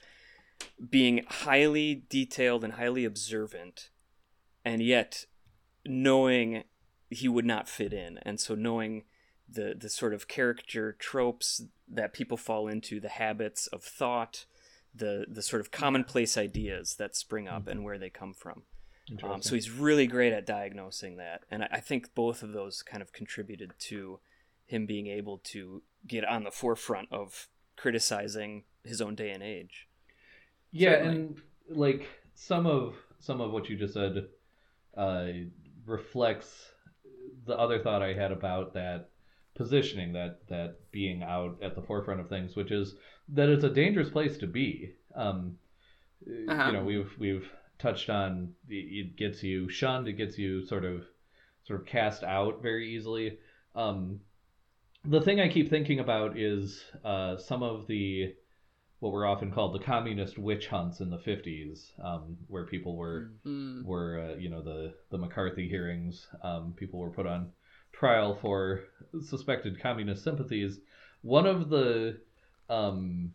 C: being highly detailed and highly observant, and yet knowing he would not fit in, and so knowing the the sort of character tropes that people fall into, the habits of thought, the the sort of commonplace ideas that spring up and where they come from. Um, so he's really great at diagnosing that, and I, I think both of those kind of contributed to him being able to get on the forefront of criticizing his own day and age.
A: yeah
B: Certainly.
A: and like some of some of what you just said uh reflects the other thought i had about that positioning that that being out at the forefront of things which is that it's a dangerous place to be um
B: Uh-huh.
A: you know we've we've touched on it it gets you shunned it gets you sort of sort of cast out very easily um the thing i keep thinking about is uh some of the what were often called the communist witch hunts in the 50s um where people were
B: Mm.
A: were uh, you know the the McCarthy hearings. Um, people were put on trial for suspected communist sympathies. One of the um,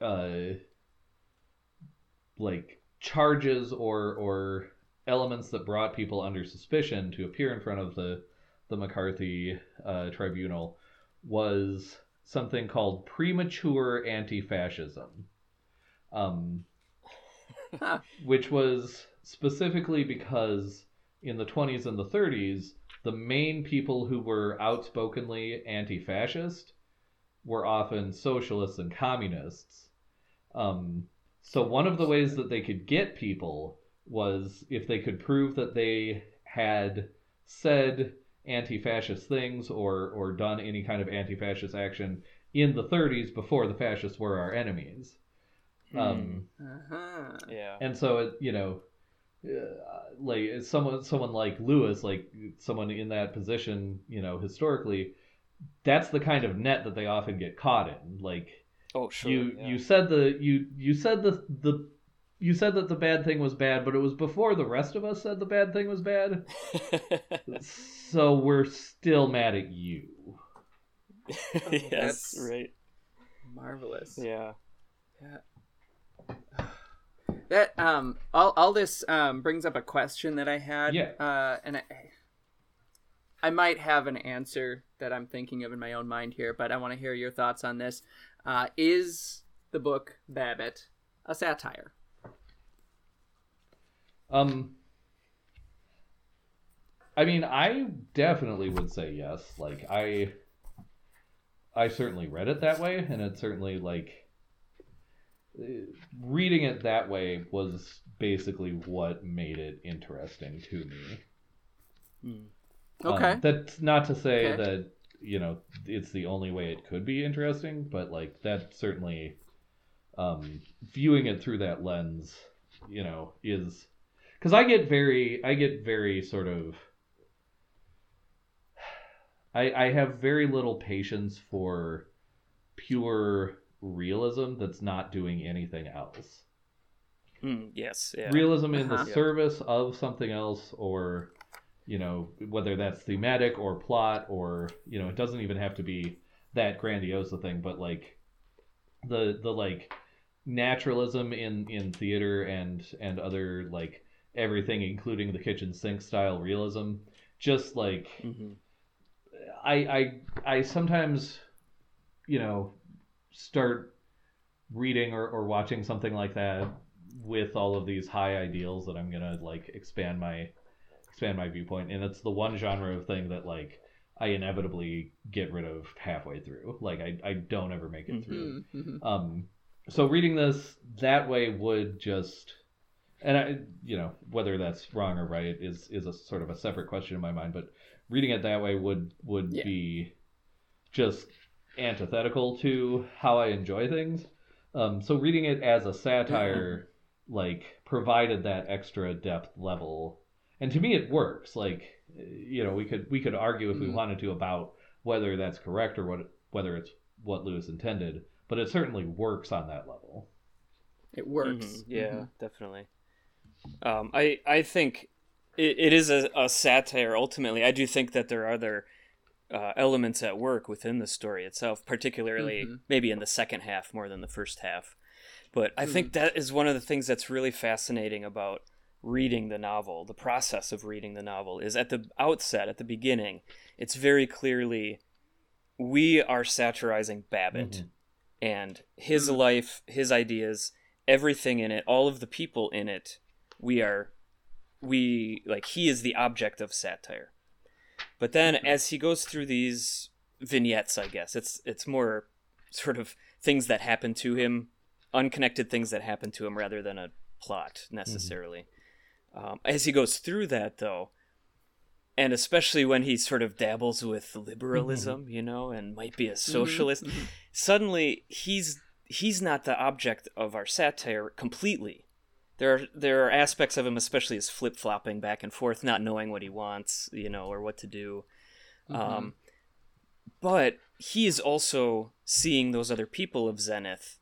A: uh, like charges or or elements that brought people under suspicion to appear in front of the the McCarthy uh, tribunal was something called premature anti-fascism. Um, which was specifically because in the 20s and the 30s, the main people who were outspokenly anti fascist were often socialists and communists. Um, so, one of the ways that they could get people was if they could prove that they had said anti fascist things or, or done any kind of anti fascist action in the 30s before the fascists were our enemies. Um,
B: Uh-huh.
C: Yeah.
A: and so it, you know uh, like someone someone like lewis like someone in that position you know historically that's the kind of net that they often get caught in like
C: Oh, sure.
A: you
C: yeah.
A: you said the you you said the the you said that the bad thing was bad but it was before the rest of us said the bad thing was bad so we're still mad at you
C: yes,
B: that's-
C: right.
B: Marvelous.
C: Yeah. Yeah.
B: That um all all this um brings up a question that I had.
A: Yeah.
B: Uh and I I might have an answer that I'm thinking of in my own mind here, but I want to hear your thoughts on this. Uh is the book Babbitt a satire?
A: Um, I mean, I definitely would say yes. Like, I, I certainly read it that way, and it certainly like reading it that way was basically what made it interesting to me. Um,
B: Okay.
A: that's not to say
B: Okay.
A: that you know it's the only way it could be interesting, but like that certainly, um, viewing it through that lens, you know, is because I get very, I get very sort of. I, I have very little patience for pure realism that's not doing anything else
C: Mm, yes. Yeah.
A: realism in
B: Uh-huh.
A: the service of something else or you know whether that's thematic or plot or you know it doesn't even have to be that grandiose a thing but like the the like naturalism in in theater and and other like everything including the kitchen sink style realism just like
C: hmm
A: I I I sometimes, you know, start reading or, or watching something like that with all of these high ideals that I'm gonna like expand my expand my viewpoint, and it's the one genre of thing that like I inevitably get rid of halfway through. Like I, I don't ever make it through.
B: Mhm.
A: Um, so reading this that way would just, and I, you know, whether that's wrong or right is is a sort of a separate question in my mind. But reading it that way would would
B: Yeah.
A: be just antithetical to how I enjoy things. Um, so reading it as a satire, like, provided that extra depth level, and to me it works. Like, you know, we could we could argue if we
B: Mhm.
A: wanted to about whether that's correct or what whether it's what Lewis intended, but it certainly works on that level.
B: It works.
C: Mhm, Yeah,
B: Mhm.
C: definitely. Um, I I think it, it is a, a satire. Ultimately, I do think that there are other uh, elements at work within the story itself, particularly
B: Mhm.
C: maybe in the second half more than the first half. But I think that is one of the things that's really fascinating about reading the novel. The process of reading the novel is at the outset, at the beginning, it's very clearly we are satirizing Babbitt
A: Mhm.
C: and his
B: Mm.
C: life, his ideas, everything in it, all of the people in it, we are we like he is the object of satire. But then as he goes through these vignettes, I guess, it's it's more sort of things that happen to him, unconnected things that happen to him rather than a plot necessarily. Um, as he goes through that though, and especially when he sort of dabbles with liberalism, you know, and might be a socialist,
B: Mhm.
C: suddenly he's he's not the object of our satire completely. There are there are aspects of him, especially his flip flopping back and forth, not knowing what he wants, you know, or what to do. Um, but he is also seeing those other people of Zenith.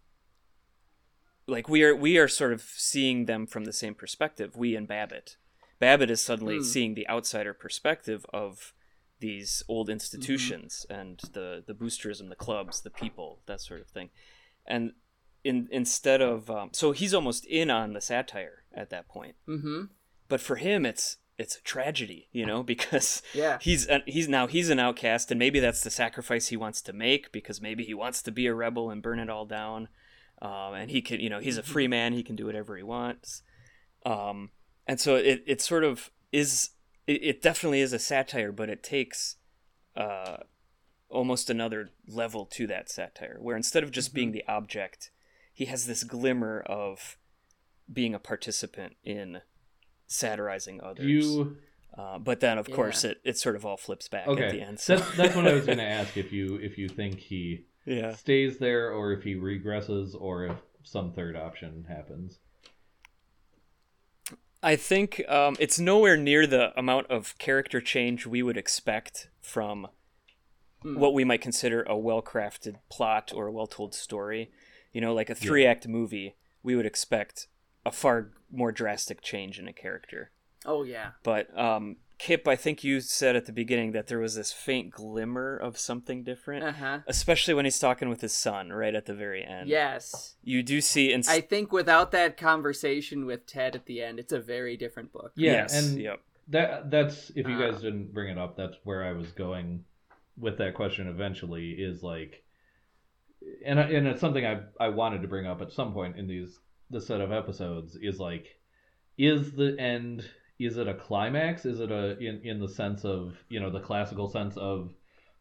C: Like we are, we are sort of seeing them from the same perspective. We and Babbitt. Babbitt is suddenly
B: Hmm.
C: seeing the outsider perspective of these old institutions and the the boosterism, the clubs, the people, that sort of thing. And in instead of um, so he's almost in on the satire at that point.
B: Mhm.
C: But for him, it's it's a tragedy, you know, because
B: Yeah.
C: he's he's now he's an outcast, and maybe that's the sacrifice he wants to make because maybe he wants to be a rebel and burn it all down, um, and he can, you know, he's a free man, he can do whatever he wants, um, and so it it sort of is it, it definitely is a satire, but it takes uh, almost another level to that satire, where instead of just being the object, he has this glimmer of being a participant in satirizing others.
A: You
C: Uh, but then, of
B: Yeah.
C: course, it, it sort of all flips back
A: okay?
C: at the end. So.
A: That's that's what I was going to ask if you if you think he
C: yeah.
A: stays there or if he regresses or if some third option happens.
C: I think um, it's nowhere near the amount of character change we would expect from
B: Hmm.
C: what we might consider a well-crafted plot or a well-told story. You know, like a three-act movie, we would expect a far more drastic change in a character.
B: Oh yeah.
C: But um, Kip, I think you said at the beginning that there was this faint glimmer of something different,
B: Uh huh.
C: especially when he's talking with his son right at the very end.
B: Yes.
C: you do see. In-
B: I think without that conversation with Ted at the end, it's a very different book.
A: Yeah,
C: yes,
A: and
C: yep.
A: that that's if you
B: Uh.
A: guys didn't bring it up, that's where I was going with that question. Eventually, is like, and and it's something I I wanted to bring up at some point in these the set of episodes is like, is the end is it a climax? Is it a in in the sense of you know the classical sense of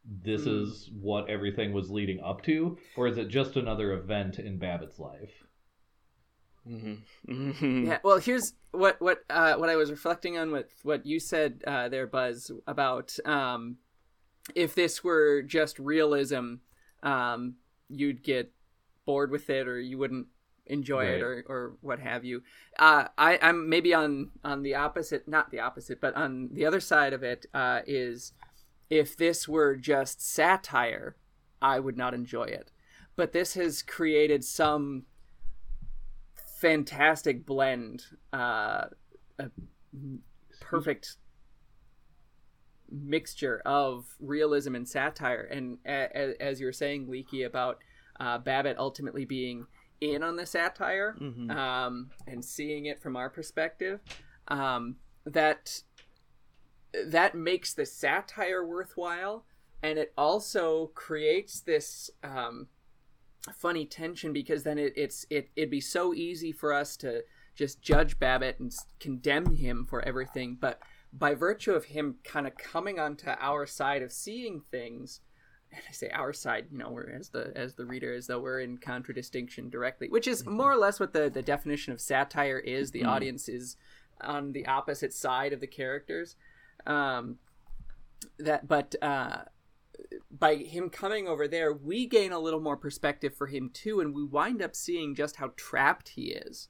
A: this
B: Hmm.
A: is what everything was leading up to, or is it just another event in Babbitt's life?
C: Mm-hmm. hmm
B: Yeah. Well, here's what what uh, what I was reflecting on with what you said uh, there, Buzz, about um, if this were just realism, um, you'd get bored with it, or you wouldn't enjoy it, or, or what have you. Uh, I, I'm maybe on on the opposite, not the opposite, but on the other side of it uh, is if this were just satire, I would not enjoy it. But this has created some fantastic blend, uh, a perfect mixture of realism and satire. And a- a- as you were saying, Leaky, about uh, Babbitt ultimately being in on the satire
C: Mhm.
B: um, and seeing it from our perspective, um, that that makes the satire worthwhile, and it also creates this um, funny tension because then it, it's it it'd be so easy for us to just judge Babbitt and condemn him for everything, but by virtue of him kind of coming onto our side of seeing things, and I say our side, you know, we're as the as the reader, as though we're in contradistinction directly, which is more or less what the the definition of satire is. The audience is on the opposite side of the characters. Um, that, but uh, by him coming over there, we gain a little more perspective for him too, and we wind up seeing just how trapped he is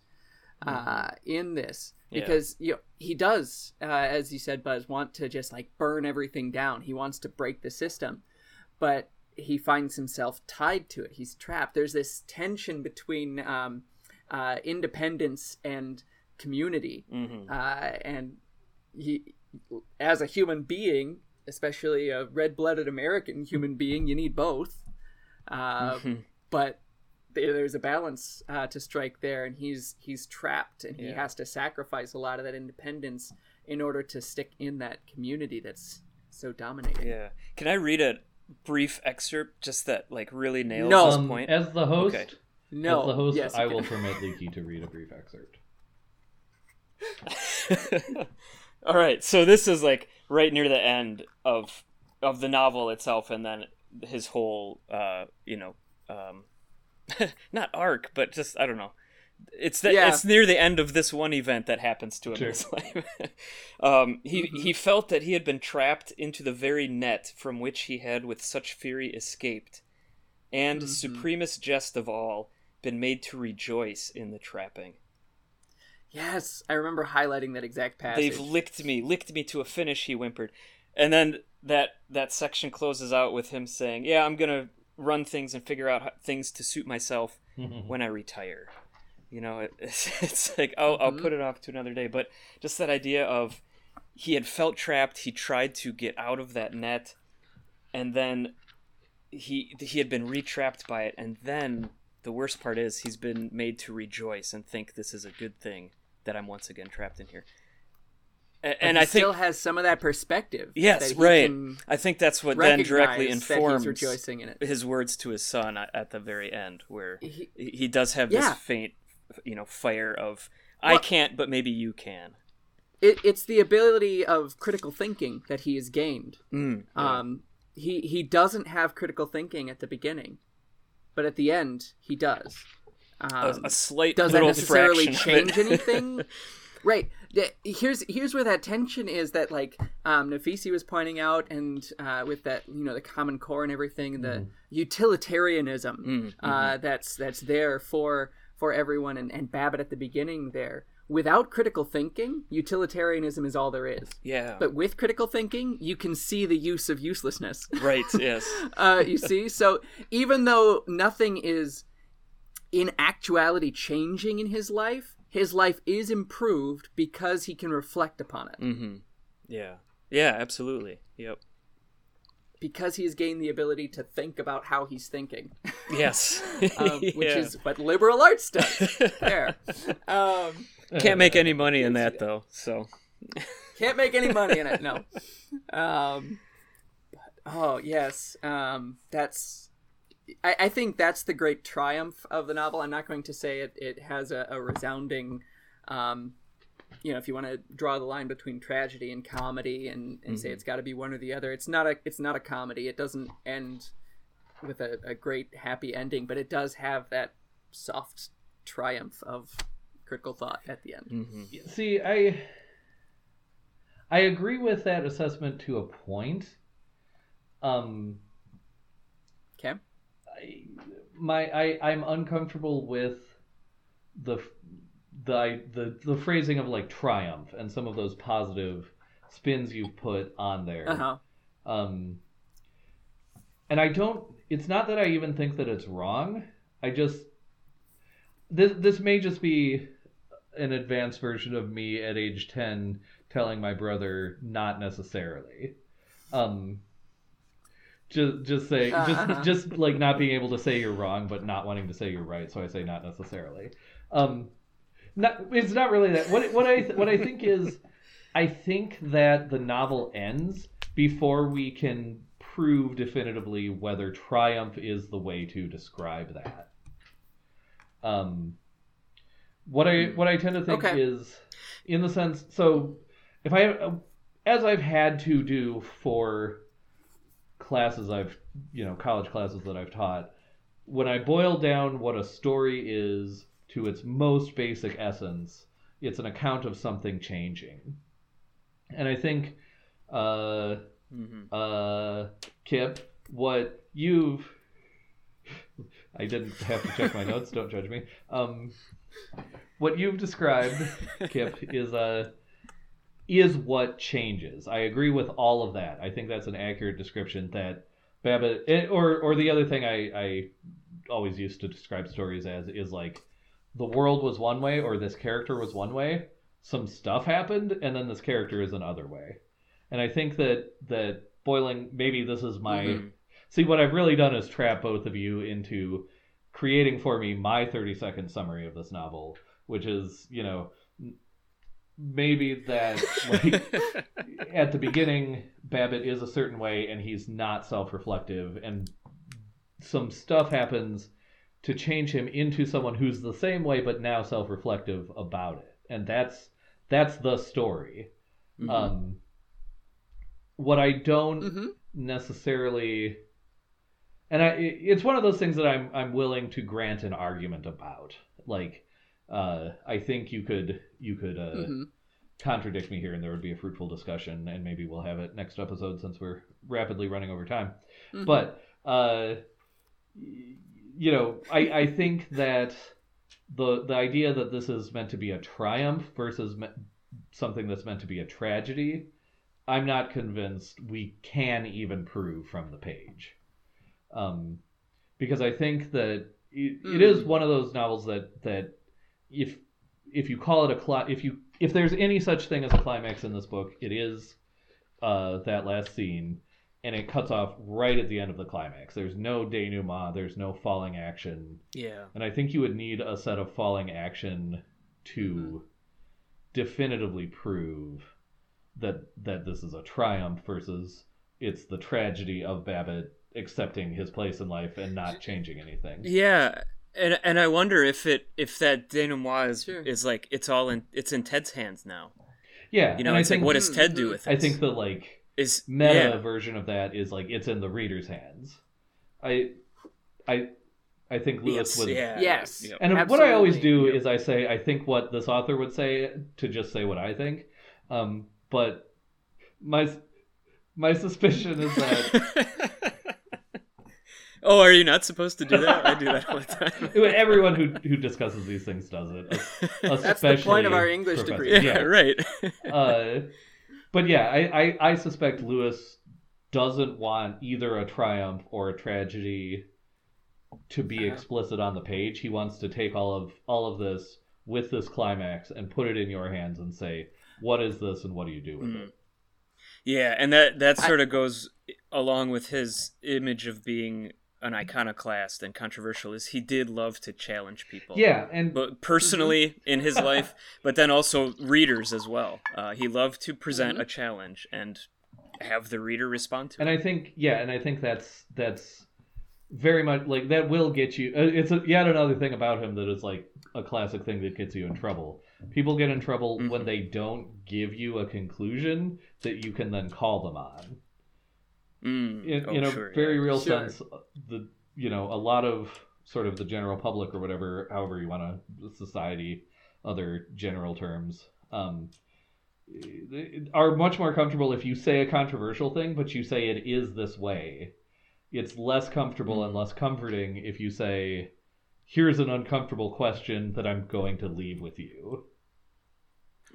B: uh, in this.
C: Yeah.
B: Because you know, he does, uh, as you said, Buzz, want to just like burn everything down. He wants to break the system, but he finds himself tied to it. He's trapped. There's this tension between um, uh, independence and community,
C: hmm
B: uh, and he, as a human being, especially a red-blooded American human being, you need both. Uh,
C: Mhm.
B: But there's a balance uh, to strike there, and he's he's trapped, and he has to sacrifice a lot of that independence in order to stick in that community that's so dominating.
C: Yeah. Can I read a brief excerpt just that like really nails
B: No.
C: this
A: Um,
C: point?
A: as the host,
C: Okay.
B: No,
A: as the host,
B: yes,
A: I will permit Leaky to read a brief excerpt.
C: All right, so this is like right near the end of of the novel itself, and then his whole, uh, you know, um, not arc, but just I don't know. It's the,
B: Yeah.
C: it's near the end of this one event that happens to him
A: Sure.
C: in his life. um, he he felt that he had been trapped into the very net from which he had with such fury escaped, and supremest jest of all, been made to rejoice in the trapping.
B: Yes, I remember highlighting that exact passage.
C: They've licked me, licked me to a finish. He whimpered, and then that that section closes out with him saying, "Yeah, I'm gonna run things and figure out how, things to suit myself when I retire." You know, it, it's, it's like oh, I'll, I'll put it off to another day. But just that idea of he had felt trapped, he tried to get out of that net, and then he he had been retrapped by it, and then the worst part is he's been made to rejoice and think this is a good thing that I'm once again trapped in here. A- And
B: he
C: I think
B: still has some of that perspective.
C: yes,
B: that
C: right. I think that's what then directly informs
B: rejoicing in it.
C: his words to his son at the very end, where
B: He-
C: he does have
B: Yeah.
C: this faint, you know, fire of I can't, but maybe you can.
B: It, it's the ability of critical thinking that he has gained.
C: Mm,
B: Um, he he doesn't have critical thinking at the beginning, but at the end he does.
C: a,
B: Um,
C: a slight
B: does that necessarily
C: fraction of it.
B: change anything? right. Here's here's where that tension is that like um, Nafisi was pointing out, and uh, with that you know the common core and everything, and the utilitarianism
C: Mm,
B: uh, that's that's there for for everyone, and, and Babbitt at the beginning there. Without critical thinking, utilitarianism is all there is.
C: yeah,
B: But with critical thinking, you can see the use of uselessness.
C: right. Yes.
B: uh, you see, so even though nothing is in actuality changing in his life, his life is improved because he can reflect upon it.
C: Mm-hmm. Yeah. Yeah. Absolutely. Yep.
B: Because he has gained the ability to think about how he's thinking,
C: Yes.
B: um, which
C: Yeah.
B: is what liberal arts does. there. Um,
C: can't make any money in that though. So
B: can't make any money in it, no. Um, but, oh, yes. Um, that's. I, I think that's the great triumph of the novel. I'm not going to say it, it has a, a resounding, um, you know, if you want to draw the line between tragedy and comedy and, and say it's got to be one or the other. It's not a it's not a comedy. It doesn't end with a, a great happy ending, but it does have that soft triumph of critical thought at the end.
C: mhm.
A: See, I I agree with that assessment to a point. Um,
B: Okay.
A: My I I'm uncomfortable with the the the the phrasing of like triumph and some of those positive spins you've put on there.
B: Uh huh.
A: Um, and I don't. It's not that I even think that it's wrong. I just this this may just be an advanced version of me at age ten telling my brother not necessarily. Um, just just say
B: Uh-huh.
A: just just like not being able to say you're wrong, but not wanting to say you're right. So I say not necessarily. Um, not it's not really that. What what I what I think is. I think that the novel ends before we can prove definitively whether triumph is the way to describe that. Um, what I what I tend to think
B: Okay.
A: is, in the sense, so if I, as I've had to do for classes I've, you know, college classes that I've taught, when I boil down what a story is to its most basic essence, it's an account of something changing. And I think uh,
C: Mhm.
A: uh, Kip what you've I didn't have to check my notes. Don't judge me. Um, what you've described, Kip, is uh, is what changes. I agree with all of that. I think that's an accurate description. That Babbitt, it, or or the other thing I I always used to describe stories as is like the world was one way or this character was one way. Some stuff happened, and then this character is another way. And I think that that boiling maybe this is my
C: Mhm.
A: see what I've really done is trap both of you into creating for me my 30 second summary of this novel, which is you know maybe that like at the beginning Babbitt is a certain way and he's not self-reflective. And some stuff happens to change him into someone who's the same way but now self-reflective about it. And that's that's the story.
C: Mhm.
A: um what i don't
B: hmm
A: necessarily and i it's one of those things that i'm i'm willing to grant an argument about. Like uh i think you could you could uh
B: hmm
A: contradict me here and there would be a fruitful discussion and maybe we'll have it next episode since we're rapidly running over time
B: Mhm.
A: but uh you know i i think that the the idea that this is meant to be a triumph versus me- something that's meant to be a tragedy i'm not convinced we can even prove from the page um because i think that it, it is
B: Mm.
A: one of those novels that that if if you call it a cli- if you if there's any such thing as a climax in this book it is uh that last scene and it cuts off right at the end of the climax there's no denouement there's no falling action
C: yeah.
A: and I think you would need a set of falling action to definitively prove that that this is a triumph versus it's the tragedy of Babbitt accepting his place in life and not changing anything.
C: Yeah, and and I wonder if it if that denouement is,
B: Sure.
C: is like it's all in it's in Ted's hands now.
A: Yeah,
C: You know,
A: and
C: it's
A: I
C: like what does Ted do
B: Mhm.
C: with it?
A: I think the like
C: is
A: meta
C: yeah.
A: version of that is like it's in the reader's hands. I I I think Lewis
C: Yes,
A: would
C: yeah,
B: Yes.
C: yeah.
A: And what I always do
B: Absolutely.
A: is I say I think what this author would say to just say what I think. Um, but my my suspicion is that
C: oh, are you not supposed to do that? I do that all the time.
A: everyone who who discusses these things does it. es-
B: That's the point of our English
A: professors.
B: degree.
C: yeah, right.
A: uh, but yeah, I, I, I suspect Lewis doesn't want either a triumph or a tragedy to be explicit on the page. He wants to take all of all of this with this climax and put it in your hands and say, "What is this, and what do you do with
C: Mm.
A: it?"
C: Yeah, and that that
B: I-
C: sort of goes along with his image of being an iconoclast and controversial. Is he did love to challenge people.
A: Yeah, and
C: but personally in his life, but then also readers as well. Uh, he loved to present a challenge and have the reader respond to it.
A: and
C: it.
A: I think yeah, and I think that's that's very much like that will get you. uh, It's a, yet another thing about him that is like a classic thing that gets you in trouble. People get in trouble when
C: Mhm.
A: they don't give you a conclusion that you can then call them on.
C: Mm.
A: In,
C: Oh,
A: in a
C: sure,
A: very
C: yeah.
A: real
B: Sure.
A: sense, the you know a lot of sort of the general public or whatever, however you want to society, other general terms. Um, are much more comfortable if you say a controversial thing, but you say it is this way. It's less comfortable and less comforting if you say, "Here's an uncomfortable question that I'm going to leave with you."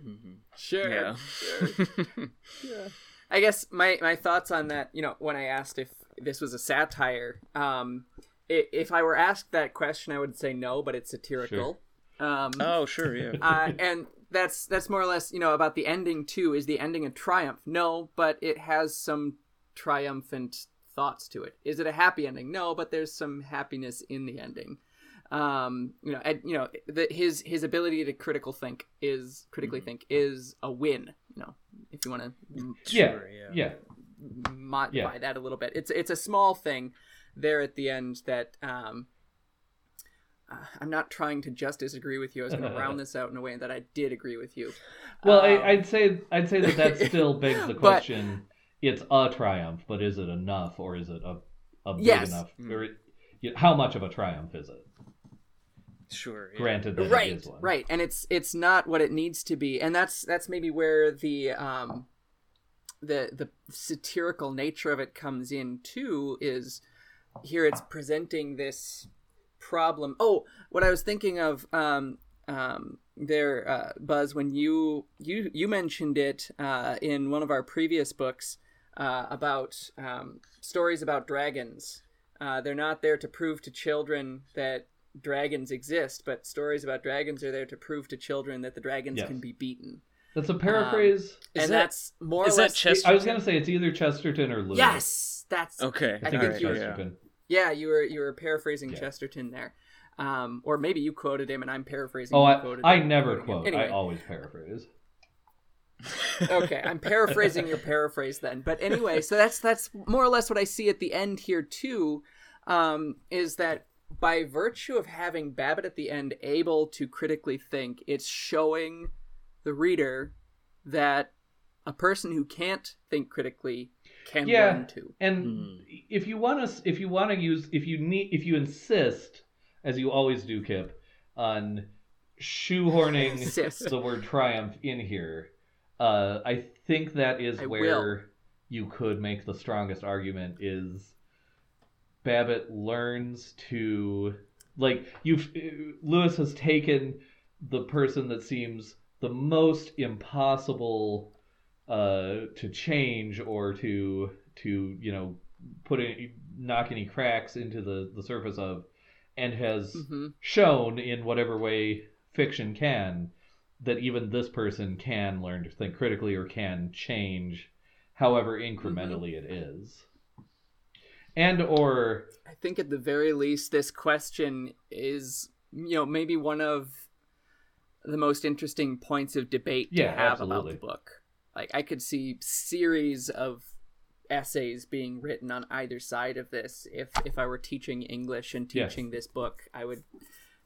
C: Mhm.
B: Sure.
C: Yeah.
B: sure. I guess my my thoughts on that, you know, when I asked if this was a satire, um, i- if I were asked that question, I would say no, but it's satirical. Um,
C: oh, sure, yeah.
B: uh, and that's that's more or less, you know, about the ending too. Is the ending a triumph? No, but it has some triumphant thoughts to it. Is it a happy ending? No, but there's some happiness in the ending. Um, you know, and, you know, the, his his ability to critical think is critically think is a win. You know, if you want to
C: Sure,
A: yeah,
C: yeah.
A: yeah.
B: modify
A: Yeah.
B: that a little bit. It's it's a small thing there at the end that um, uh, I'm not trying to just disagree with you. I was going to round this out in a way that I did agree with you.
A: Well,
B: Um,
A: I, I'd say I'd say that that still begs the
B: But-
A: question: it's a triumph, but is it enough, or is it a, a big
B: Yes.
A: enough? Or it, you know, how much of a triumph is it?
C: Sure. Yeah.
A: Granted, that
B: right
A: is one.
B: right and it's it's not what it needs to be and that's that's maybe where the um the the satirical nature of it comes in too is here it's presenting this problem. Oh, what I was thinking of um um there uh, Buzz when you you you mentioned it uh, in one of our previous books uh, about um, stories about dragons. Uh, they're not there to prove to children that dragons exist, but stories about dragons are there to prove to children that the dragons
A: Yes.
B: can be beaten.
A: That's a paraphrase.
C: Is
B: and
C: that-
B: that's more
C: is
B: or
C: that
B: less.
A: I was gonna say it's either Chesterton or Lewis.
B: yes, that's
C: Okay.
A: I think
B: I
A: it's
B: think you were-
A: Chesterton.
B: Yeah, you were you were paraphrasing
A: Yeah.
B: Chesterton there, um, or maybe you quoted him and I'm paraphrasing.
A: Oh,
B: you
A: I,
B: quoted
A: I
B: him,
A: never
B: quoting him.
A: quote.
B: Anyway,
A: I always paraphrase.
B: okay, I'm paraphrasing your paraphrase then. But anyway, so that's that's more or less what I see at the end here too, um, is that by virtue of having Babbitt at the end able to critically think, it's showing the reader that a person who can't think critically can
A: Yeah.
B: learn to.
A: And
C: Hmm.
A: if you want to, if you want to use, if you need, if you insist, as you always do, Kip, on shoehorning
B: Insist.
A: the word triumph in here, uh, I think that is
B: I
A: where you could make the strongest argument is Babbitt learns to like you've Lewis has taken the person that seems the most impossible uh, to change or to to you know put any knock any cracks into the the surface of, and has
B: hmm
A: shown in whatever way fiction can that even this person can learn to think critically or can change however incrementally it is and or
B: I think at the very least, this question is, you know, maybe one of the most interesting points of debate to
A: Yeah,
B: have about the book. Like, I could see series of essays being written on either side of this. If if I were teaching English and
A: Yes.
B: teaching this book, I would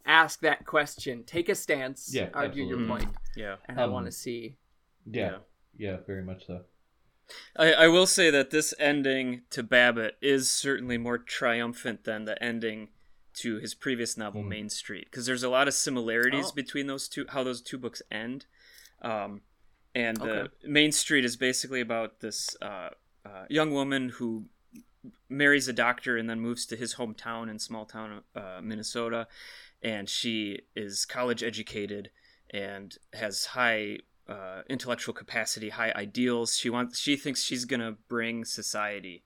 B: ask that question, take a stance,
A: Yeah,
B: argue your point,
C: Yeah.
B: and I
A: Um,
B: want to see.
A: yeah yeah very much so
C: I, I will say that this ending to Babbitt is certainly more triumphant than the ending to his previous novel,
A: Mm.
C: Main Street, because there's a lot of similarities
B: Oh.
C: between those two, how those two books end. Um, and the
B: Okay.
C: Main Street is basically about this uh, uh, young woman who marries a doctor and then moves to his hometown in small town uh, Minnesota, and she is college educated and has high uh, intellectual capacity, high ideals. She wants, she thinks she's gonna bring society,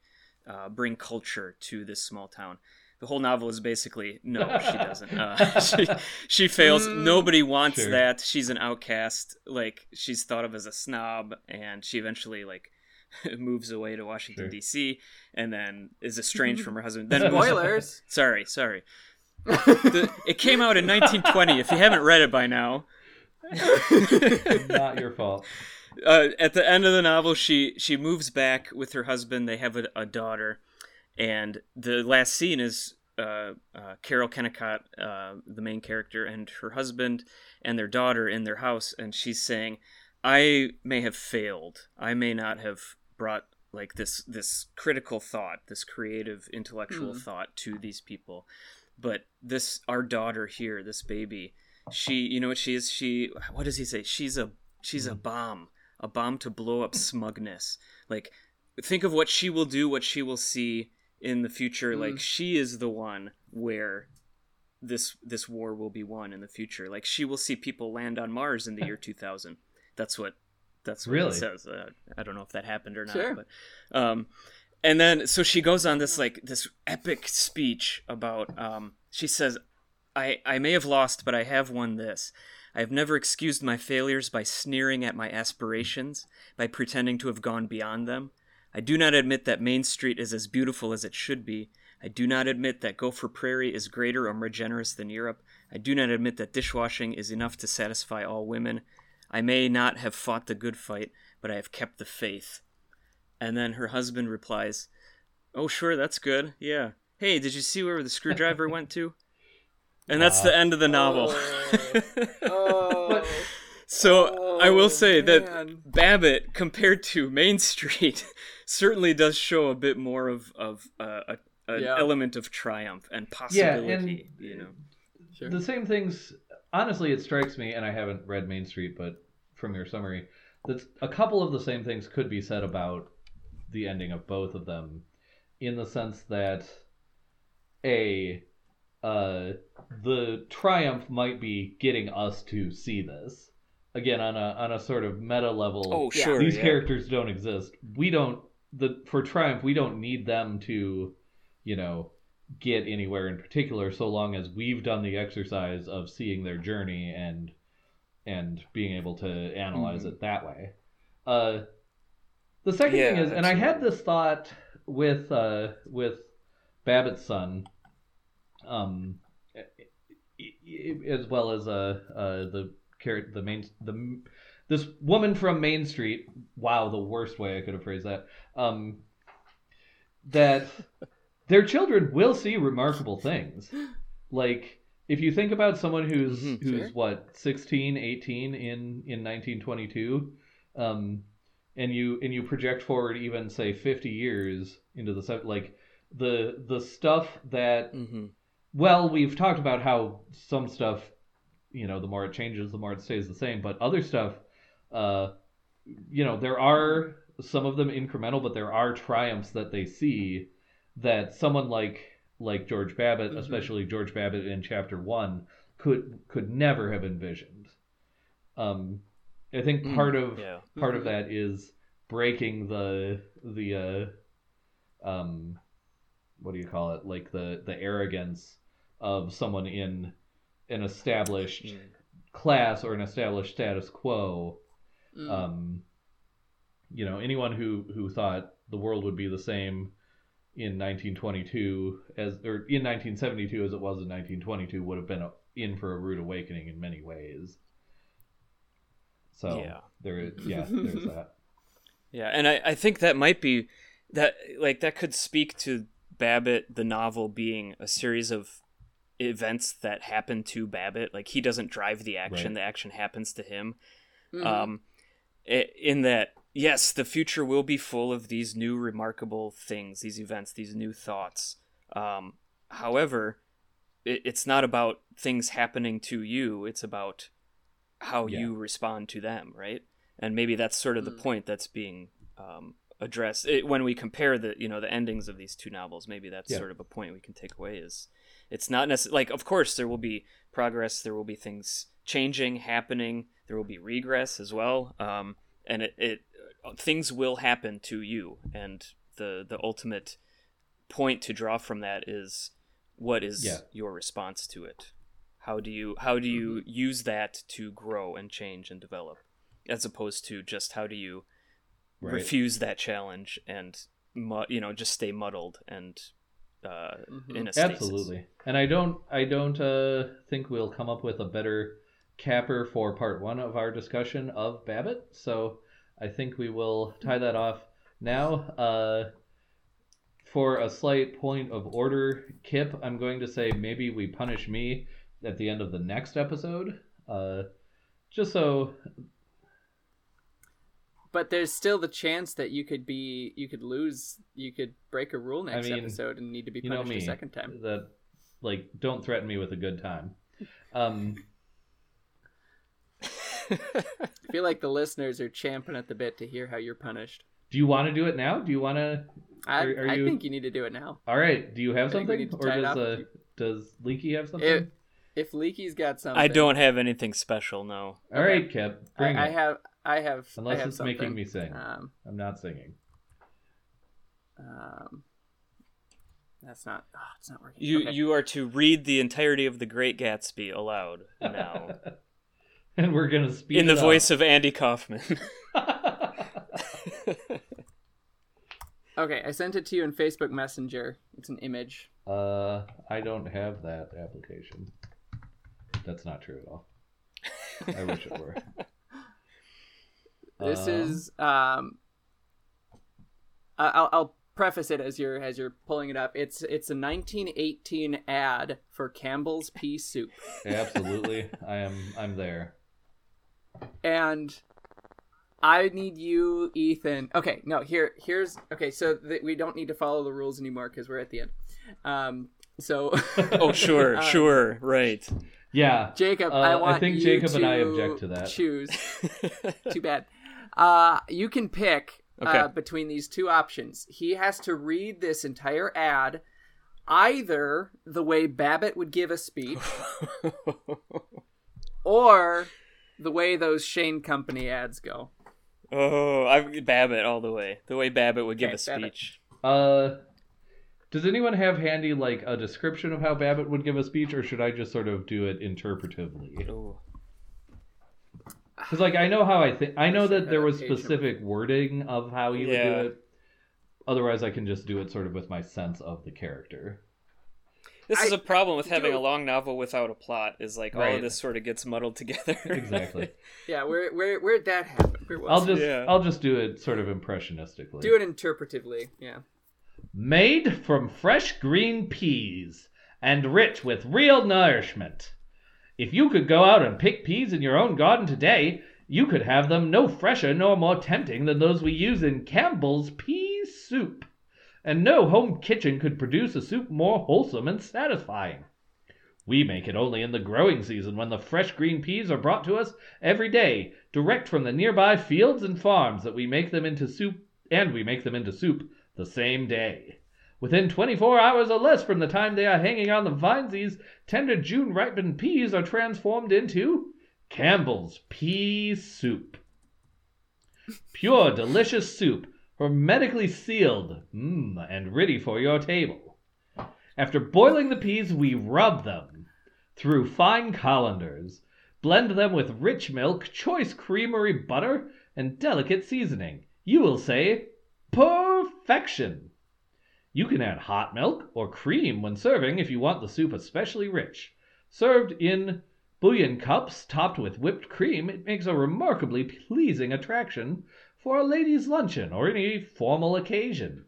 C: uh, bring culture to this small town. The whole novel is basically no, she doesn't. Uh, she she fails.
B: Mm,
C: Nobody wants
A: sure.
C: that. She's an outcast. Like she's thought of as a snob, and she eventually like moves away to Washington
A: Sure.
C: D.C. and then is estranged from her husband. Then moves-
B: Spoilers.
C: Sorry, sorry. The, it came out in 1920. If you haven't read it by now,
A: not your fault
C: uh, at the end of the novel, she she moves back with her husband. They have a, a daughter, and the last scene is uh, uh, Carol Kennicott, uh, the main character, and her husband and their daughter in their house, and she's saying, "I may have failed. I may not have brought." like this this critical thought this creative intellectual
B: Hmm.
C: thought to these people but this our daughter here this baby she you know what she is? She what does he say? She's a she's a bomb a bomb to blow up smugness. Like think of what she will do what she will see in the future. Like
B: Mm.
C: she is the one where this this war will be won in the future. Like she will see people land on mars in the year 2000 that's what that's what
A: Really?
C: it says. Uh, i don't know if that happened or not
B: Sure.
C: but um and then so she goes on this like this epic speech about um she says i i may have lost but i have won this i have never excused my failures by sneering at my aspirations by pretending to have gone beyond them i do not admit that main street is as beautiful as it should be I do not admit that Gopher Prairie is greater or more generous than Europe. I do not admit that dishwashing is enough to satisfy all women. I may not have fought the good fight, but I have kept the faith. And then her husband replies, Oh, sure, that's good. Yeah. Hey, did you see where the screwdriver went to? And that's the end of the novel.
B: Oh,
C: so I will say that. Babbitt, compared to Main Street, certainly does show a bit more of, of uh, a, an
B: Yeah.
C: element of triumph and possibility.
A: yeah
C: possibility.
A: and
C: you know.
B: Sure.
A: the same things honestly it strikes me and i haven't read main street but from your summary that a couple of the same things could be said about the ending of both of them, in the sense that a uh, the triumph might be getting us to see this again on a on a sort of meta level.
C: Oh, sure.
A: these
C: yeah.
A: characters don't exist. We don't the for triumph we don't need them to, you know, get anywhere in particular so long as we've done the exercise of seeing their journey and and being able to analyze it that way. Uh the second thing is and I had this thought with uh with Babbitt's son um as well as uh, uh the char- the main the this woman from Main Street. Wow, the worst way I could have phrased that. Um, that their children will see remarkable things. Like if you think about someone who's
C: Mhm,
A: who's
B: sure.
A: what 16, 18 in in 1922, um, and you and you project forward even say 50 years into the like the the stuff that
C: hmm
A: well, we've talked about how some stuff, you know, the more it changes, the more it stays the same. But other stuff, uh, you know, there are some of them incremental, but there are triumphs that they see that someone like like George Babbitt,
B: Mhm.
A: especially George Babbitt in Chapter One, could could never have envisioned. Um, I think
C: Mm,
A: part of
C: yeah.
A: part of
B: Mhm.
A: that is breaking the the uh, um what do you call it like the the arrogance of someone in an established
C: Mm.
A: class or an established status quo
B: Mm.
A: um you know anyone who who thought the world would be the same in 1922 as or in 1972 as it was in 1922 would have been a, in for a rude awakening in many ways so
C: Yeah.
A: there yeah there's that
C: Yeah, and I, I think that might be that like that could speak to Babbitt the novel being a series of events that happen to Babbitt. Like he doesn't drive the action;
A: Right.
C: the action happens to him.
B: Mhm.
C: Um, in that, yes, the future will be full of these new remarkable things, these events, these new thoughts. Um, however, it, it's not about things happening to you; it's about how
A: Yeah.
C: you respond to them, right? And maybe that's sort of the
B: Mm.
C: point that's being um, addressed it, when we compare the you know the endings of these two novels. Maybe that's
A: Yeah.
C: sort of a point we can take away is it's not necessarily like of course there will be progress, there will be things changing, happening, there will be regress as well, um, and it, it things will happen to you, and the the ultimate point to draw from that is what is
A: Yeah.
C: your response to it? How do you how do you use that to grow and change and develop as opposed to just how do you
A: right.
C: refuse that challenge and you know just stay muddled and uh,
B: Mhm.
C: in a stasis.
A: Absolutely. And I don't I don't uh, think we'll come up with a better capper for part one of our discussion of Babbitt. So I think we will tie that off now. Uh, for a slight point of order, Kip, I'm going to say maybe we punish me at the end of the next episode. Uh, just so
B: But there's still the chance that you could be, you could lose, you could break a rule next
A: mean,
B: episode and need to be
A: you know
B: punished
A: me
B: a second time.
A: that like don't threaten me with a good time. Um,
B: I feel like the listeners are champing at the bit to hear how you're punished.
A: do you want to do it now? Do you want to?
B: I,
A: Are- are
B: I
A: you-
B: think you need to do it now.
A: All right. Do you have
B: I
A: something, or does uh, does Leaky have something?
B: If if Leaky's got something,
C: i don't have anything special no
A: All right, Kip,
B: I,
A: bring
B: I
A: it.
B: have, I have,
A: Unless
B: I have
A: it's
B: something.
A: making me sing.
B: Um,
A: I'm not singing.
B: um, that's not. Oh, it's not working.
C: you
B: Okay.
C: you are to read the entirety of the great gatsby aloud now
A: and we're gonna speed
C: in the voice of andy kaufman
B: Okay, I sent it to you in Facebook Messenger. It's an image.
A: uh, I don't have that application. That's not true at all. I wish it were.
B: This
A: Um,
B: is um. I- I'll, I'll preface it as you're as you're pulling it up. It's it's a 1918 ad for Campbell's pea soup,
A: absolutely. I am. I'm there.
B: and I need you, Ethan. Okay, no, here here's okay. So th- we don't need to follow the rules anymore because we're at the end. Um, so
C: oh sure
B: Uh,
C: sure right
A: Yeah.
B: Jacob,
A: Uh,
B: I
A: I think
B: you
A: Jacob and I object to that.
B: Choose. Too bad. Uh, you can pick
C: Okay.
B: uh, between these two options. He has to read this entire ad either the way Babbitt would give a speech or the way those Shane Company ads go.
C: oh, I Babbitt all the way. The way Babbitt would give
B: Okay,
C: a
B: Babbitt.
C: speech.
A: Uh, does anyone have handy like a description of how Babbitt would give a speech, or should I just sort of do it interpretively?
C: Ooh.
A: Because like I know how I think. I know that there was specific wording of how he would do it. Otherwise, I can just do it sort of with my sense of the character.
C: This
B: I-
C: is a problem with having
B: do-
C: a long novel without a plot. Is like all of this sort of gets muddled together.
A: Exactly.
B: Yeah, where where where'd that happen? Where was
A: I'll just
C: Yeah.
A: I'll just do it sort of impressionistically.
B: do it interpretively. Yeah.
A: Made from fresh green peas and rich with real nourishment. If you could go out and pick peas in your own garden today, you could have them no fresher nor more tempting than those we use in Campbell's pea soup. And no home kitchen could produce a soup more wholesome and satisfying. We make it only in the growing season when the fresh green peas are brought to us every day, direct from the nearby fields and farms that we make them into soup and we make them into soup the same day. Within 24 hours or less from the time they are hanging on the vines, these tender June ripened peas are transformed into Campbell's Pea Soup. Pure, delicious soup, hermetically sealed, mmm, and ready for your table. After boiling the peas, we rub them through fine colanders, blend them with rich milk, choice creamery butter, and delicate seasoning. You will say, perfection. You can add hot milk or cream when serving if you want the soup especially rich. Served in bouillon cups topped with whipped cream, it makes a remarkably pleasing attraction for a lady's luncheon or any formal occasion.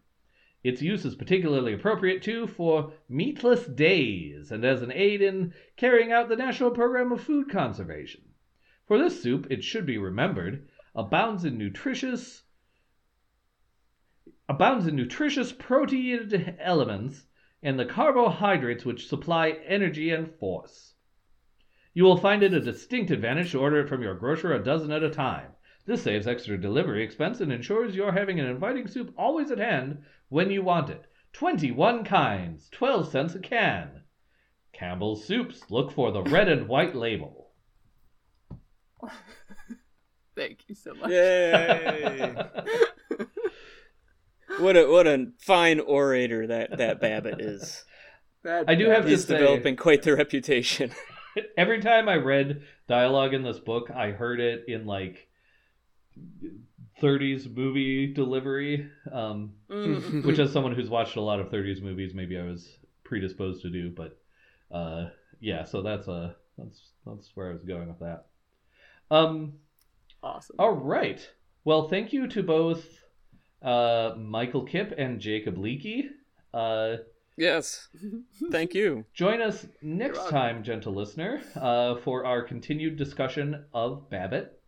A: Its use is particularly appropriate too for meatless days and as an aid in carrying out the national program of food conservation. For this soup, it should be remembered, abounds in nutritious abounds in nutritious protein elements and the carbohydrates which supply energy and force. You will find it a distinct advantage to order it from your grocer a dozen at a time. This saves extra delivery expense and ensures you're having an inviting soup always at hand when you want it. 21 kinds, 12 cents a can. Campbell's Soups, look for the red and white label.
B: Thank you so much.
C: Yay! what a what a fine orator that that Babbitt is.
B: That-
A: I do
B: that
A: have to
C: He's
A: say-
C: developing quite the reputation.
A: Every time I read dialogue in this book, I heard it in like 30s movie delivery. Um,
B: Mm.
A: which as someone who's watched a lot of 30s movies maybe i was predisposed to do but uh yeah so that's uh that's that's where i was going with that um
B: awesome.
A: all right well thank you to both uh michael kipp and jacob leakey uh
C: yes. Thank you.
A: join us next time gentle listener uh for our continued discussion of babbitt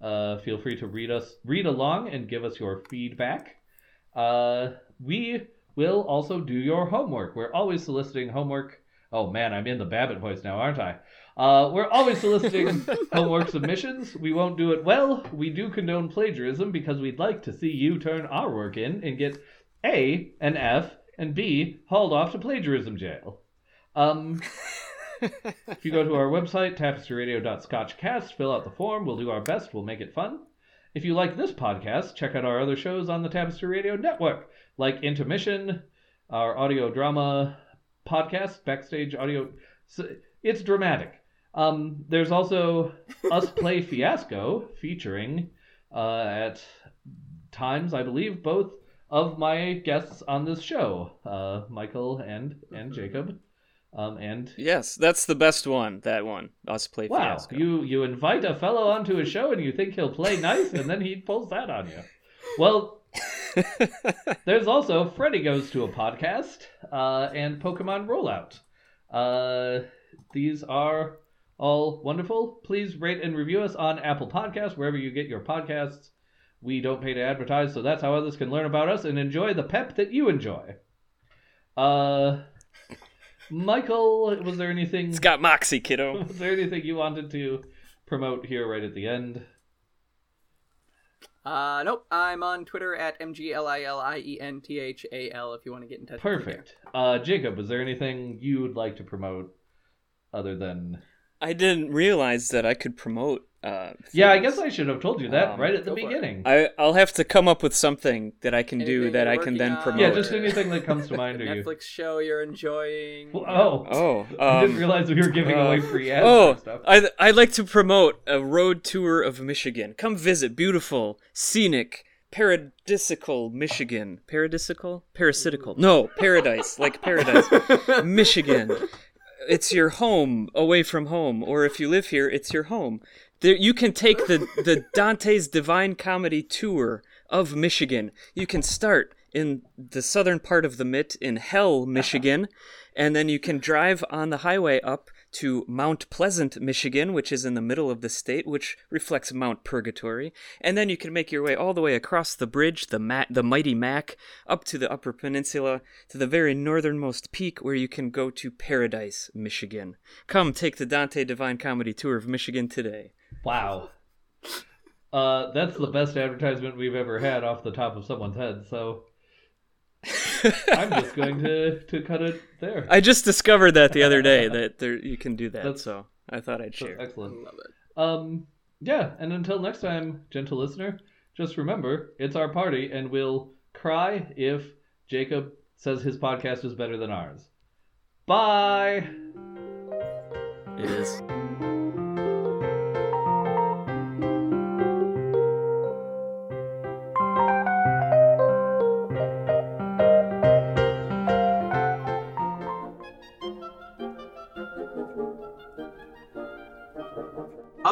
A: uh feel free to read us read along and give us your feedback uh, we will also do your homework. We're always soliciting homework. Oh man, I'm in the Babbitt voice now, aren't I? Uh, we're always soliciting homework submissions. We won't do it well. We do condone plagiarism because we'd like to see you turn our work in and get A, an F, and B, hauled off to plagiarism jail. Um, if you go to our website, tapestryradio.scotchcast, fill out the form. We'll do our best. We'll make it fun. If you like this podcast, check out our other shows on the Tapestry Radio Network, like Intermission, our audio drama podcast, Backstage Audio. It's dramatic. Um, there's also Us Play Fiasco, featuring uh, at times, I believe, both of my guests on this show, uh, Michael and and Jacob, um, and
C: Yes, that's the best one. That one. Us play
A: Wow,
C: fiasco.
A: you you invite a fellow onto a show and you think he'll play nice, and then he pulls that on you. Well, there's also Freddy goes to a podcast uh, and Pokemon Rollout. Uh, these are all wonderful. Please rate and review us on Apple Podcasts wherever you get your podcasts. We don't pay to advertise, so that's how others can learn about us and enjoy the pep that you enjoy. Uh, Michael, was there anything?
C: it's got moxie, kiddo.
A: Was there anything you wanted to promote here right at the end?
B: Uh, nope. I'm on Twitter at mglilenthal. If you want to get in touch. with me.
A: Perfect. Uh, Jacob, is there anything you would like to promote other than?
C: I didn't realize that I could promote. Uh,
A: Yeah, I guess I should have told you that
C: Um,
A: right at the
B: go for it.
A: beginning.
C: I I'll have to come up with something that I can do that I can then
B: on?
C: promote.
A: Yeah, just anything that comes to mind to you.
B: Netflix show you're enjoying.
A: Well, oh,
C: Oh,
A: I didn't
C: um,
A: realize we were giving
C: uh,
A: away free ads
C: oh. I I'd like to promote a road tour of Michigan. Come visit beautiful, scenic, paradisical Michigan. Paradisical? Parasitical? No, paradise, like paradise. Michigan. It's your home away from home, or if you live here, it's your home. There, you can take the, the Dante's Divine Comedy tour of Michigan. You can start in the southern part of the Mitt in Hell, Michigan, and then you can drive on the highway up to Mount Pleasant, Michigan, which is in the middle of the state, which reflects Mount Purgatory. And then you can make your way all the way across the bridge, the Ma- the mighty Mac, up to the Upper Peninsula, to the very northernmost peak, where you can go to Paradise, Michigan. Come take the Dante Divine Comedy tour of Michigan today.
A: Wow. Uh, that's the best advertisement we've ever had off the top of someone's head. So I'm just going to to cut it there.
C: I just discovered that the other day that there you can do that,
A: That's-
C: so I thought I'd share.
A: excellent.
B: Love it.
A: Um, yeah, and until next time, gentle listener, just remember it's our party, and we'll cry if Jacob says his podcast is better than ours. Bye.
C: It is.